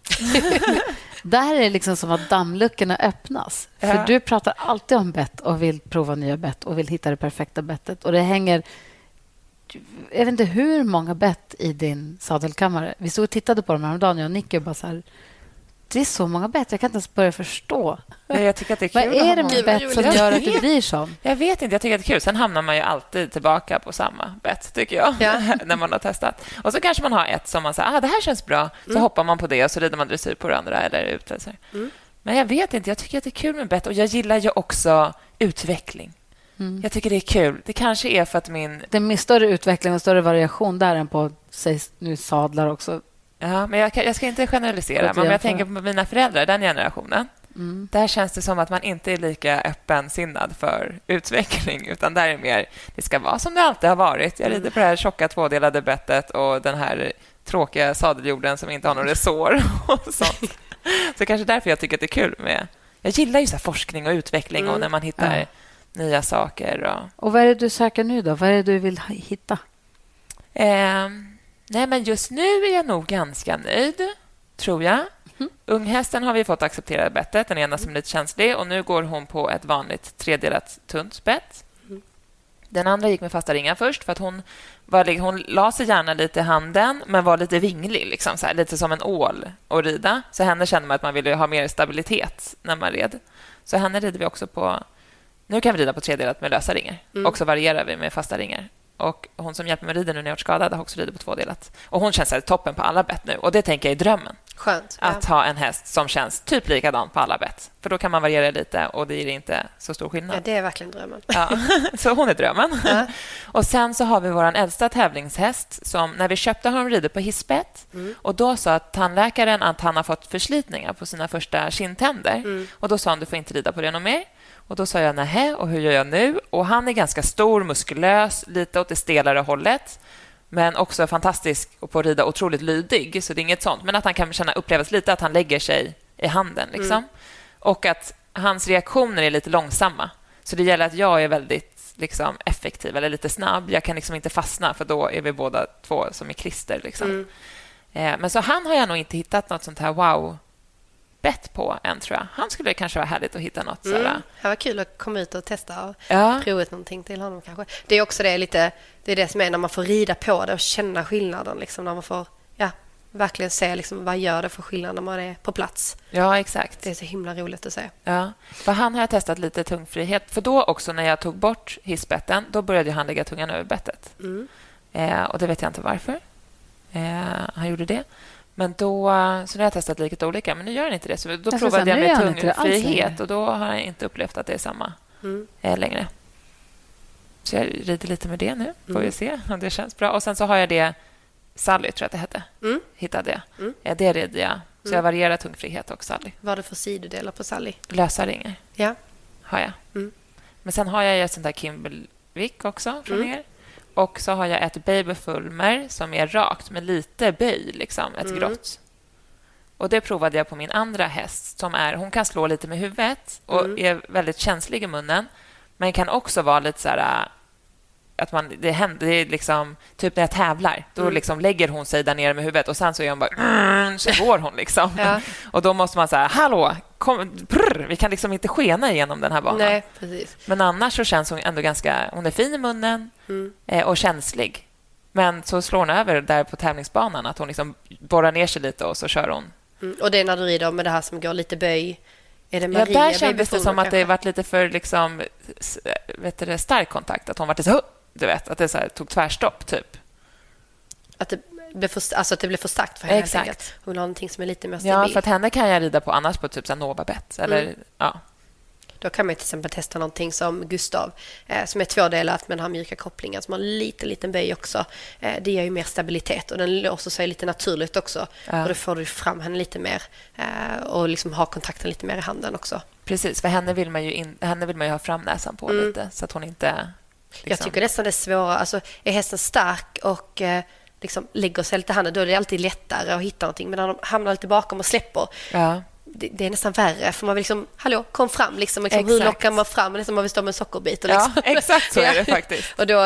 S1: Där är det liksom som att dammluckorna öppnas. För Du pratar alltid om bett och vill prova nya bett och vill hitta det perfekta bettet. Och det hänger... Jag vet inte hur många bett i din sadelkammare. Vi stod och tittade på dem häromdagen, jag och Nicky. bara så här, det är så många bett. Jag kan inte ens börja förstå.
S2: Ja, jag tycker att det är kul
S1: Vad är det med bett som gör att du blir sån?
S2: Jag vet inte. Jag tycker att det är kul. Sen hamnar man ju alltid tillbaka på samma bett, tycker jag, ja. när man har testat. Och så kanske man har ett som man säger, ah, det här känns bra. Så mm. hoppar man på det och så rider man dressyr på det andra eller ut. Mm. Men jag vet inte. Jag tycker att det är kul med bett och jag gillar ju också utveckling. Mm. Jag tycker det är kul. Det kanske är för att min...
S1: Det är större utveckling och större variation där än på säg, nu sadlar också
S2: Ja, men jag, jag ska inte generalisera, men om jag tänker på mina föräldrar, den generationen. Mm. Där känns det som att man inte är lika öppensinnad för utveckling, utan där är mer, det ska vara som det alltid har varit. Jag rider på det här tjocka tvådelade bettet och den här tråkiga sadeljorden som inte har några resår och sånt. Så kanske därför jag tycker att det är kul med... Jag gillar ju så forskning och utveckling mm. och när man hittar. Nya saker. Och...
S1: och vad är det du söker nu då? Vad är det du vill hitta?
S2: Eh, nej, men just nu är jag nog ganska nöjd, tror jag. Mm. Unghästen har vi fått acceptera bettet, den ena som är lite känslig. Och nu går hon på ett vanligt tredelat tunt bett. Mm. Den andra gick med fasta ringar först, för att hon, var, hon la sig gärna lite i handen men var lite vinglig, liksom, så här, lite som en ål att rida. Så henne kände man att man ville ha mer stabilitet när man red. Så henne rider vi också på... Nu kan vi rida på tredelat med lösa ringar. Mm. Och så varierar vi med fasta ringar. Och Hon som hjälper mig rida nu när jag varit skadad har också ridit på tvådelat. Och hon känns här toppen på alla bett nu. Och Det tänker jag är drömmen.
S3: Skönt.
S2: Att ja. ha en häst som känns typ likadan på alla bett. För Då kan man variera lite och det ger inte så stor skillnad.
S3: Ja, Det är verkligen drömmen.
S2: Ja, så hon är drömmen. Ja. Och Sen så har vi vår äldsta tävlingshäst. som När vi köpte har hon ridit på hispett. Mm. Och Då sa tandläkaren att han har fått förslitningar på sina första kindtänder. Mm. Och Då sa han du får inte rida på det något mer. Och Då sa jag nej, och hur gör jag nu? Och Han är ganska stor, muskulös, lite åt det stelare hållet men också fantastisk och på att rida otroligt lydig, så det är inget sånt. Men att han kan känna upplevas lite att han lägger sig i handen. Liksom. Mm. Och att hans reaktioner är lite långsamma. Så det gäller att jag är väldigt liksom, effektiv eller lite snabb. Jag kan liksom inte fastna, för då är vi båda två som i klister. Liksom. Mm. Eh, men så han har jag nog inte hittat nåt sånt här wow bett på än, tror jag. Han skulle kanske vara härligt att hitta något. Mm.
S3: Det var kul att komma ut och testa och ja. prova ut någonting till honom. kanske. Det är också det, lite, det, är det som är när man får rida på det och känna skillnaden. Liksom, när man får ja, verkligen se liksom, vad gör det för skillnad när man är på plats.
S2: Ja, exakt.
S3: Det är så himla roligt att se.
S2: Ja, för han har jag testat lite tungfrihet. För då också när jag tog bort hissbetten, då började han lägga tungan över bettet. Mm. Eh, och det vet jag inte varför. Eh, han gjorde det. Men då, så nu har jag testat lite olika, men nu gör den inte det. Så då jag provade jag med tungfrihet och då har jag inte upplevt att det är samma mm. Eh, längre. Så jag rider lite med det nu. Får mm. vi se om det känns bra. Och Sen så har jag det Sally, tror jag att det hette. Mm. Hittade jag. Mm. Det rider jag. Så mm. jag varierar tungfrihet och Sally.
S3: Vad är det för sidodelar på Sally?
S2: Lösa ringar.
S3: Ja.
S2: Har jag. Mm. Men sen har jag ett sånt där Kimberwick också från mm. er. Och så har jag ett babyfulmer som är rakt med lite böj, liksom, ett mm. grått. Och Det provade jag på min andra häst. som är, Hon kan slå lite med huvudet och mm. är väldigt känslig i munnen men kan också vara lite så här att man, det händer, det är liksom, typ när jag tävlar, då mm. liksom lägger hon sig där nere med huvudet och sen så är hon bara... Mm, så går hon liksom. ja. Och då måste man säga, hallå, kom, prr, vi kan liksom inte skena igenom den här banan.
S3: Nej.
S2: Men annars så känns hon ändå ganska... Hon är fin i munnen mm. eh, och känslig. Men så slår hon över där på tävlingsbanan, att hon liksom borrar ner sig lite och så kör hon.
S3: Mm. Och det är när du rider med det här som går lite böj
S2: är det Maria ja, där kändes det som att det varit lite för liksom, vet du, stark kontakt. Att hon var lite så du vet, att det så här, tog tvärstopp, typ.
S3: Att det blev för, alltså att det blev för starkt för henne. Exakt. Hon vill ha någonting som är lite mer
S2: stabilt. Ja, för att henne kan jag rida på annars på typ Novabet. Eller, mm. ja.
S3: Då kan man till exempel testa någonting som Gustav, eh, som är tvådelat men har mjuka kopplingar, som har en liten, liten böj också. Eh, det ger ju mer stabilitet och den låser sig lite naturligt också. Ja. Och då får du fram henne lite mer eh, och liksom ha kontakten lite mer i handen också.
S2: Precis, för henne vill man ju, in, henne vill man ju ha fram näsan på mm. lite så att hon inte
S3: Liksom. Jag tycker nästan det är svårare. Alltså, är hästen stark och eh, liksom lägger sig lite handen, då är det alltid lättare att hitta någonting. Men när de hamnar lite bakom och släpper, ja. det, det, är nästan värre. För man vill liksom, hallå, kom fram. Liksom, liksom, hur lockar man fram? Det är som man vill stå med en sockerbit. Och liksom.
S2: Ja, exakt så är det faktiskt.
S3: och då,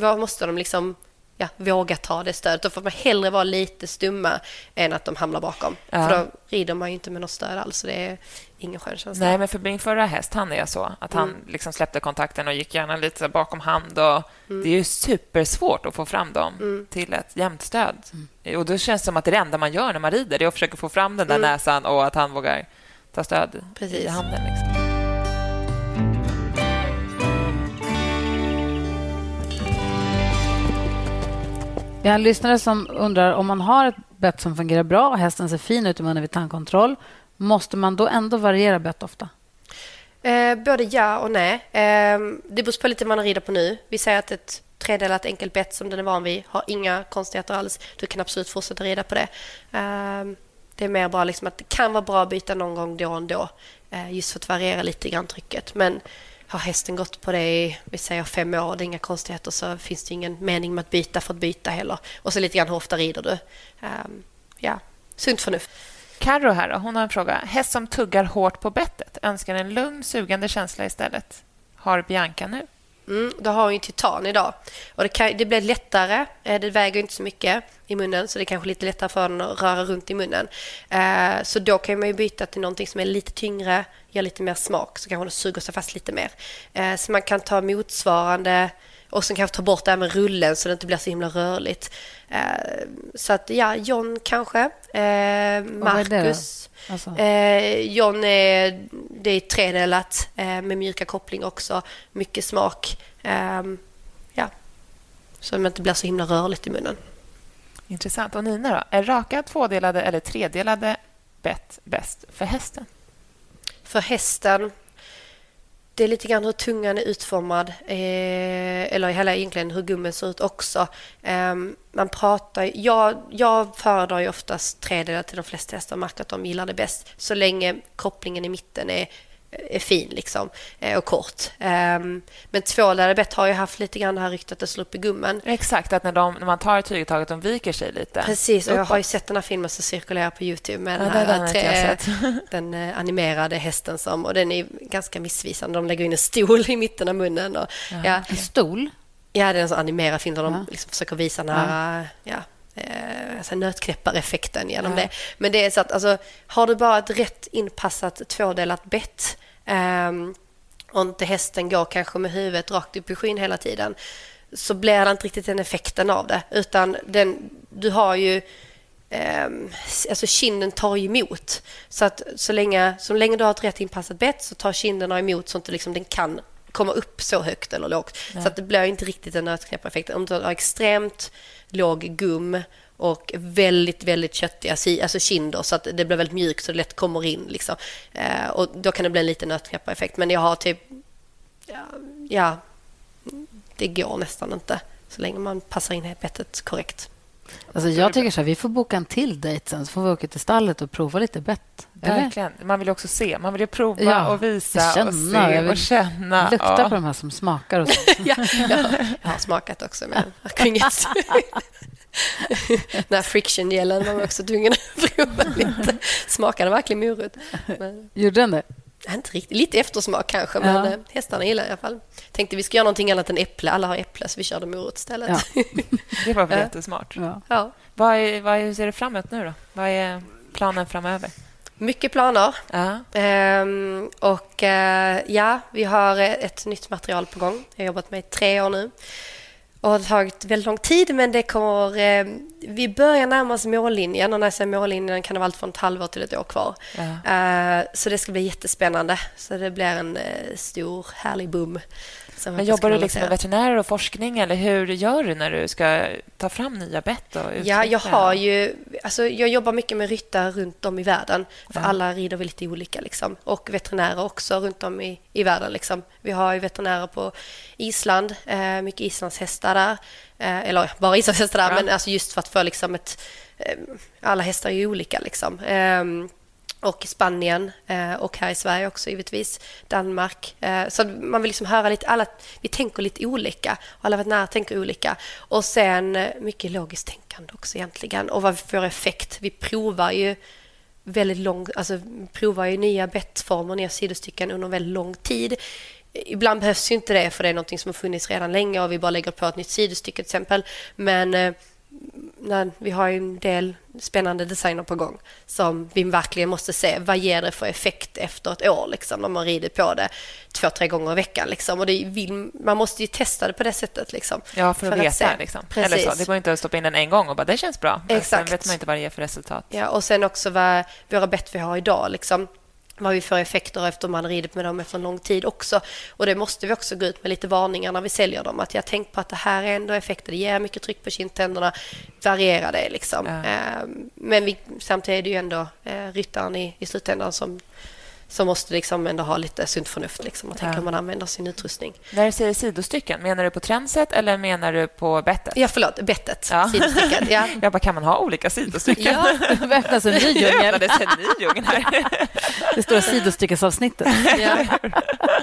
S3: då måste de liksom ja, våga ta det stödet. Då får man hellre vara lite stumma än att de hamnar bakom. Ja. För då rider man ju inte med något stöd alls. Det är ingen skön känsla.
S2: Nej, men för min förra häst, han är så. Att han mm. liksom släppte kontakten och gick gärna lite bakom hand. Och mm. Det är ju supersvårt att få fram dem mm. till ett jämnt stöd. Mm. Och då känns det som att det, är det enda man gör när man rider. Det är att försöka få fram den där mm. näsan och att han vågar ta stöd Precis. i handen. Liksom.
S1: Vi har en lyssnare som undrar om man har ett bett som fungerar bra och hästen ser fin ut i munnen vid tandkontroll. Måste man då ändå variera bett ofta?
S3: Eh, både ja och nej. Eh, det beror på lite vad man rider på nu. Vi säger att ett tredelat enkelt bett som den är van vid. Har inga konstigheter alls. Du kan absolut fortsätta rida på det. Eh, det är mer bara liksom att det kan vara bra att byta någon gång då och då. Eh, just för att variera lite grann trycket. Men har hästen gått på det i vi säger fem år, det är inga konstigheter så finns det ingen mening med att byta för att byta heller. Och så lite grann hur ofta rider du? Um, ja, sunt förnuft.
S2: Carro här då, hon har en fråga. Häst som tuggar hårt på bettet önskar en lugn, sugande känsla istället. Har Bianca nu?
S3: Mm, då har hon ju titan idag. Och det, kan, det blir lättare. Eh, det väger inte så mycket i munnen så det är kanske lite lättare för den att röra runt i munnen. Eh, så då kan man ju byta till någonting som är lite tyngre, ger lite mer smak så kanske den suger sig fast lite mer. Eh, så man kan ta motsvarande och sen kanske ta bort det här med rullen så det inte blir så himla rörligt. Eh, så att ja, John kanske. Eh, Marcus. Alltså. Eh, John är, det är tredelat eh, med mjuka koppling också. Mycket smak. Eh, ja. Så det inte blir så himla rörligt i munnen.
S2: Intressant. Och Nina då? Är raka, tvådelade eller tredelade bett bäst för hästen?
S3: För hästen det är lite grann hur tungan är utformad, eh, eller hela egentligen hur gummen ser ut också. Eh, man pratar, jag, jag föredrar ju oftast tredelar till de flesta hästar och märker att de gillar det bäst. Så länge kopplingen i mitten är är fin liksom, eh, och kort. Um, men tvålade bett har ju haft lite grann det här ryktet att det slår upp i gummen.
S2: Exakt, att när, de, när man tar tyget de viker sig lite.
S3: Precis, och jag har ju sett den här filmen som cirkulerar på Youtube med ja, den, här, den, tre, den uh, animerade hästen som, och den är ganska missvisande. De lägger in en stol i mitten av munnen. Och,
S1: ja. En stol?
S3: Ja, det är en sån animerad film där de liksom försöker visa den här ja. Eh, nötknäppareffekten genom ja. det. Men det är så att alltså, har du bara ett rätt inpassat tvådelat bett eh, och inte hästen går kanske med huvudet rakt upp i skyn hela tiden så blir det inte riktigt den effekten av det. Utan den, du har ju... Eh, alltså kinden tar emot. Så att så länge, så länge du har ett rätt inpassat bett så tar kinden emot så att liksom den kan komma upp så högt eller lågt. Ja. Så att det blir inte riktigt en nötknäppareffekt. Om du har extremt låg gum och väldigt, väldigt köttiga alltså kinder så att det blir väldigt mjukt så det lätt kommer in. Liksom. Eh, och då kan det bli en liten nötknäppareffekt. Men jag har typ... Ja, ja, det går nästan inte så länge man passar in bettet korrekt.
S1: Alltså jag tycker så här, vi får boka en till dejt sen så får vi åka till stallet och prova lite bett.
S2: Verkligen. Man vill också se. Man vill ju prova ja, och visa känna, och se och känna.
S1: Lukta ja. på de här som smakar. Och
S3: ja, jag har smakat också, men jag har inget. Den här friction-gelen var man också tvungen att prova lite. Smakade verkligen morot.
S1: Men... Gjorde den det?
S3: Inte riktigt. Lite eftersmak kanske, men ja. Eh, hästarna gillar i alla fall. Tänkte vi ska göra någonting annat än äpple. Alla har äpple, så vi körde morot istället.
S2: Ja. Det var väl ja. jättesmart. Ja. Ja. Vad, är, vad är, ser du fram emot nu då? Vad är planen framöver?
S3: Mycket planer. Ja. Ehm, och eh, ja, vi har ett nytt material på gång. Jag har jobbat med i tre år nu och har tagit väldigt lång tid, men det kommer... Eh, vi börjar närma oss mållinjen och när jag säger mållinjen kan det vara allt från ett halvår till ett år kvar. Ja. Eh, så det ska bli jättespännande. Så det blir en eh, stor, härlig boom.
S2: Men jobbar du liksom med veterinärer och forskning eller hur gör du när du ska ta fram nya bett? Och
S3: ja, jag har ju... Alltså, jag jobbar mycket med ryttare runt om i världen. För ja. alla rider vi lite olika. Liksom. Och veterinärer också runt om i, i världen. Liksom. Vi har ju veterinärer på Island, eh, mycket islandshästar där. Eh, eller bara islandshästar där, ja. men alltså just för att få liksom ett... Eh, alla hästar är ju olika. Liksom. Och Spanien eh, och här i Sverige också givetvis, Danmark. Eh, så man vill liksom höra lite, alla, vi tänker lite olika och alla veterinärer tänker olika. Och sen eh, mycket logiskt tänkande också egentligen och vad vi får effekt. Vi provar ju väldigt lång, alltså provar ju nya bettformer, nya sidostycken under väldigt lång tid. Ibland behövs ju inte det för det är någonting som har funnits redan länge och vi bara lägger på ett nytt sidostycke till exempel. Men när vi har en del spännande designer på gång som vi verkligen måste se. Vad ger det för effekt efter ett år liksom, när man rider på det två, tre gånger i veckan? Liksom. Och det vill, man måste ju testa det på det sättet. Liksom,
S2: ja, för, för att, veta. liksom. Eller så. Det går inte att stoppa in den en gång och bara det känns bra. Exakt. Sen vet man inte vad det ger för resultat.
S3: Ja, och sen också vad våra bett vi har idag. Liksom vad vi får effekter efter man har ridit med dem efter en lång tid också. Och det måste vi också gå ut med lite varningar när vi säljer dem. Att jag tänkt på att det här är ändå effekter. Det ger mycket tryck på kindtänderna. Variera det liksom. Ja. Ehm, men vi, samtidigt är det ju ändå eh, ryttaren i, i slutändan som så måste liksom ändå ha lite sunt förnuft liksom, och tänka hur man använder sin utrustning.
S2: När du säger sidostycken, menar du på Trendset eller menar du på bettet?
S3: Ja, förlåt, bettet. Ja. Sidostycken. Ja.
S2: Jag bara, kan man ha olika sidostycken?
S1: Ja, det öppnas en ny djungel.
S2: Det en ny djungel här.
S1: Det stora sidostyckesavsnittet. Ja.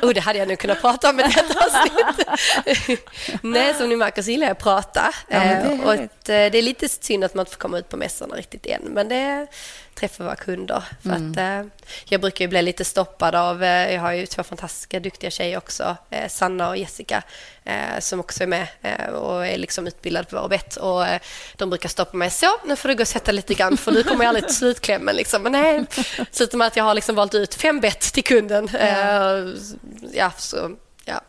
S3: Oh, det hade jag nu kunnat prata om i detta avsnitt. Nej, som ni märker så gillar jag att prata. Ja, det, är och eh, det är lite synd att man inte får komma ut på mässorna riktigt än, men det träffa våra kunder. För mm. att, eh, jag brukar ju bli lite stoppad av, eh, jag har ju två fantastiska duktiga tjejer också, eh, Sanna och Jessica, eh, som också är med eh, och är liksom utbildade på vår bett. Och eh, de brukar stoppa mig, så nu får du gå och sätta lite grann för du kommer aldrig till slutklämmen. Liksom. Men nej, slutar med att jag har liksom valt ut fem bett till kunden. Ja. ja, så, ja.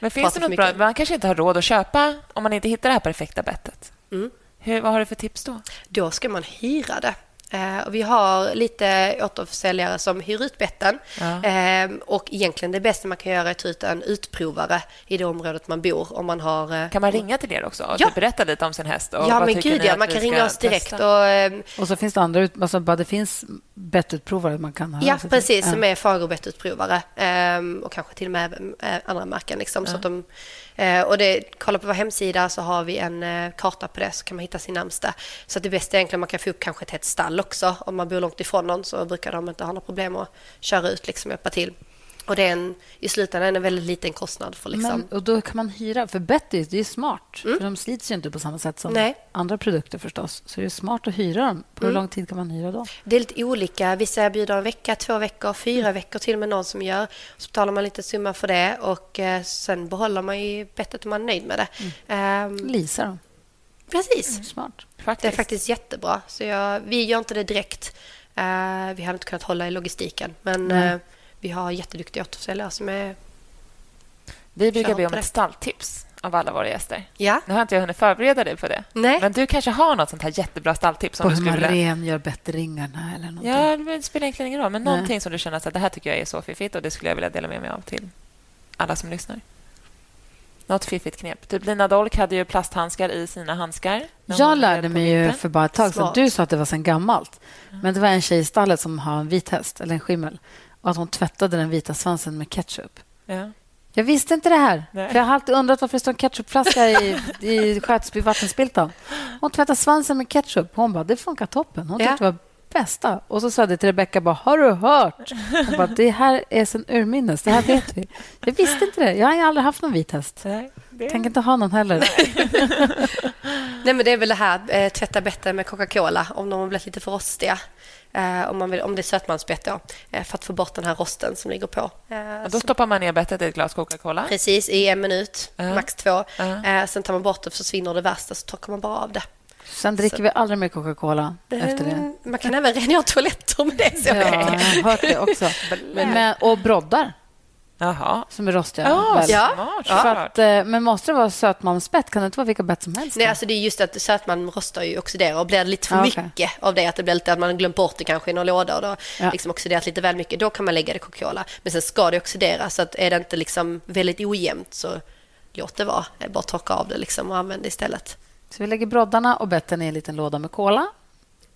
S2: Men finns det något bra, man kanske inte har råd att köpa om man inte hittar det här perfekta bettet. Mm. Hur, vad har du för tips då?
S3: Då ska man hyra det. Eh, vi har lite återförsäljare som hyr ut betten. Ja. Eh, och egentligen det bästa man kan göra är att ta ut en utprovare i det området man bor. Om man har,
S2: eh, kan man ringa till er också och ja. Typ berätta lite om sin häst?
S3: Och ja, men gud ja. Man kan ringa oss direkt. Och, ehm,
S1: och så finns det andra, alltså, det finns bettutprovare man kan
S3: ha. Ja, precis. Ja. Som är Fagerbettutprovare. Ehm, och kanske till och med andra märken. Liksom, ja. så att de Eh, Eh, och det, kolla på vår hemsida så har vi en eh, karta på det så kan man hitta sin närmsta. Så det bästa är egentligen man kan få upp kanske ett helt stall också. Om man bor långt ifrån någon så brukar de inte ha några problem att köra ut liksom, och hjälpa till. Och det är en, i slutändan en väldigt liten kostnad. För liksom...
S1: Men, och då kan man hyra, för Betty det är smart. Mm. För de slits ju inte på samma sätt som Nej. andra produkter förstås. Så det är smart att hyra dem. På mm. hur lång tid kan man hyra dem?
S3: Det är lite olika. Vissa erbjuder en vecka, två veckor, fyra mm. veckor till och med någon som gör. Så betalar man lite summa för det och eh, sen behåller man ju bettet om man är nöjd med det.
S1: Mm. Um, Lisa dem.
S3: Precis.
S1: Mm, smart.
S3: Faktiskt. Det är faktiskt jättebra. Så jag, vi gör inte det direkt. Uh, vi hade inte kunnat hålla i logistiken. Men uh, vi har jätteduktiga återförsäljare som är...
S2: Vi brukar be om ett stalltips av alla våra gäster.
S3: Ja.
S2: Nu har inte jag hunnit förbereda dig på det.
S3: Nej.
S2: Men du kanske har något sånt här jättebra stalltips?
S1: På hur man vilja... rengör bettringarna eller någonting.
S2: Ja, det spelar egentligen ingen roll. Men Nej. någonting som du känner att det här tycker jag är så fiffigt och det skulle jag vilja dela med mig av till alla som lyssnar. Något fiffigt knep. Typ Lina Dolk hade ju plasthandskar i sina handskar.
S1: Jag lärde mig ju för bara ett tag sedan. Du sa att det var sen gammalt. Men det var en tjej i stallet som har en vit häst, eller en skimmel och att hon tvättade den vita svansen med ketchup.
S2: Ja.
S1: Jag visste inte det här. För jag har alltid undrat varför det står en ketchupflaska i, i Skötsby vattenspiltan. Hon tvättade svansen med ketchup. Hon bara, det funkar toppen. Hon tyckte ja. det var bästa. Och så sa det till Rebecka, bara, har du hört? Hon bara, det här är sen urminnes. Det här vet vi. Jag visste inte det. Jag har aldrig haft någon vit häst. Nej, det... Tänker inte ha någon heller.
S3: Nej, men det är väl det här, eh, tvätta bättre med Coca-Cola om de har blivit lite för rostiga. Eh, om, man vill, om det är sötmansbett då, eh, för att få bort den här rosten som ligger på.
S2: Eh, då stoppar man ner bettet i ett glas Coca-Cola?
S3: Precis, i en minut, uh -huh. max två. Uh -huh. sen tar man bort det, försvinner det värsta, så torkar man bara av det.
S1: Sen dricker så. vi aldrig mer Coca-Cola efter det.
S3: Man kan även rengöra toaletter med det. Så
S1: ja, jag har hört det också. Men, och broddar.
S2: Jaha.
S1: Som är rostiga.
S3: Ja, ja.
S1: Smart, för att, eh, men måste det vara sötmalmsbett? Kan det inte vara vilka bett som helst?
S3: Nej, alltså det är just att sötmalm rostar ju oxiderar och blir det lite för ah, okay. mycket av det, att det blir lite att man glömt bort det kanske i någon låda och då ja. liksom oxiderat lite väl mycket, då kan man lägga det i Coca-Cola. Men sen ska det oxidera, så att är det inte liksom väldigt ojämnt så låt det vara. Bara torka av det liksom och använd det istället.
S1: Så vi lägger broddarna och betten i en liten låda med kola.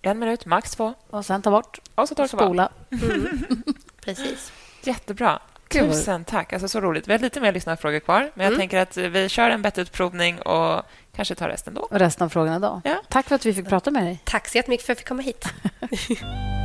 S2: En minut, max två.
S1: Och sen ta bort.
S2: Och så torka
S1: Spola.
S3: Mm. Precis.
S2: Jättebra. Tusen tack. Alltså, så roligt. Vi har lite mer lyssnarfrågor kvar, men jag mm. tänker att vi kör en bettutprovning och kanske tar resten då.
S1: Och resten av frågorna då. Ja. Tack för att vi fick prata med dig.
S3: Tack så jättemycket för att jag fick komma hit.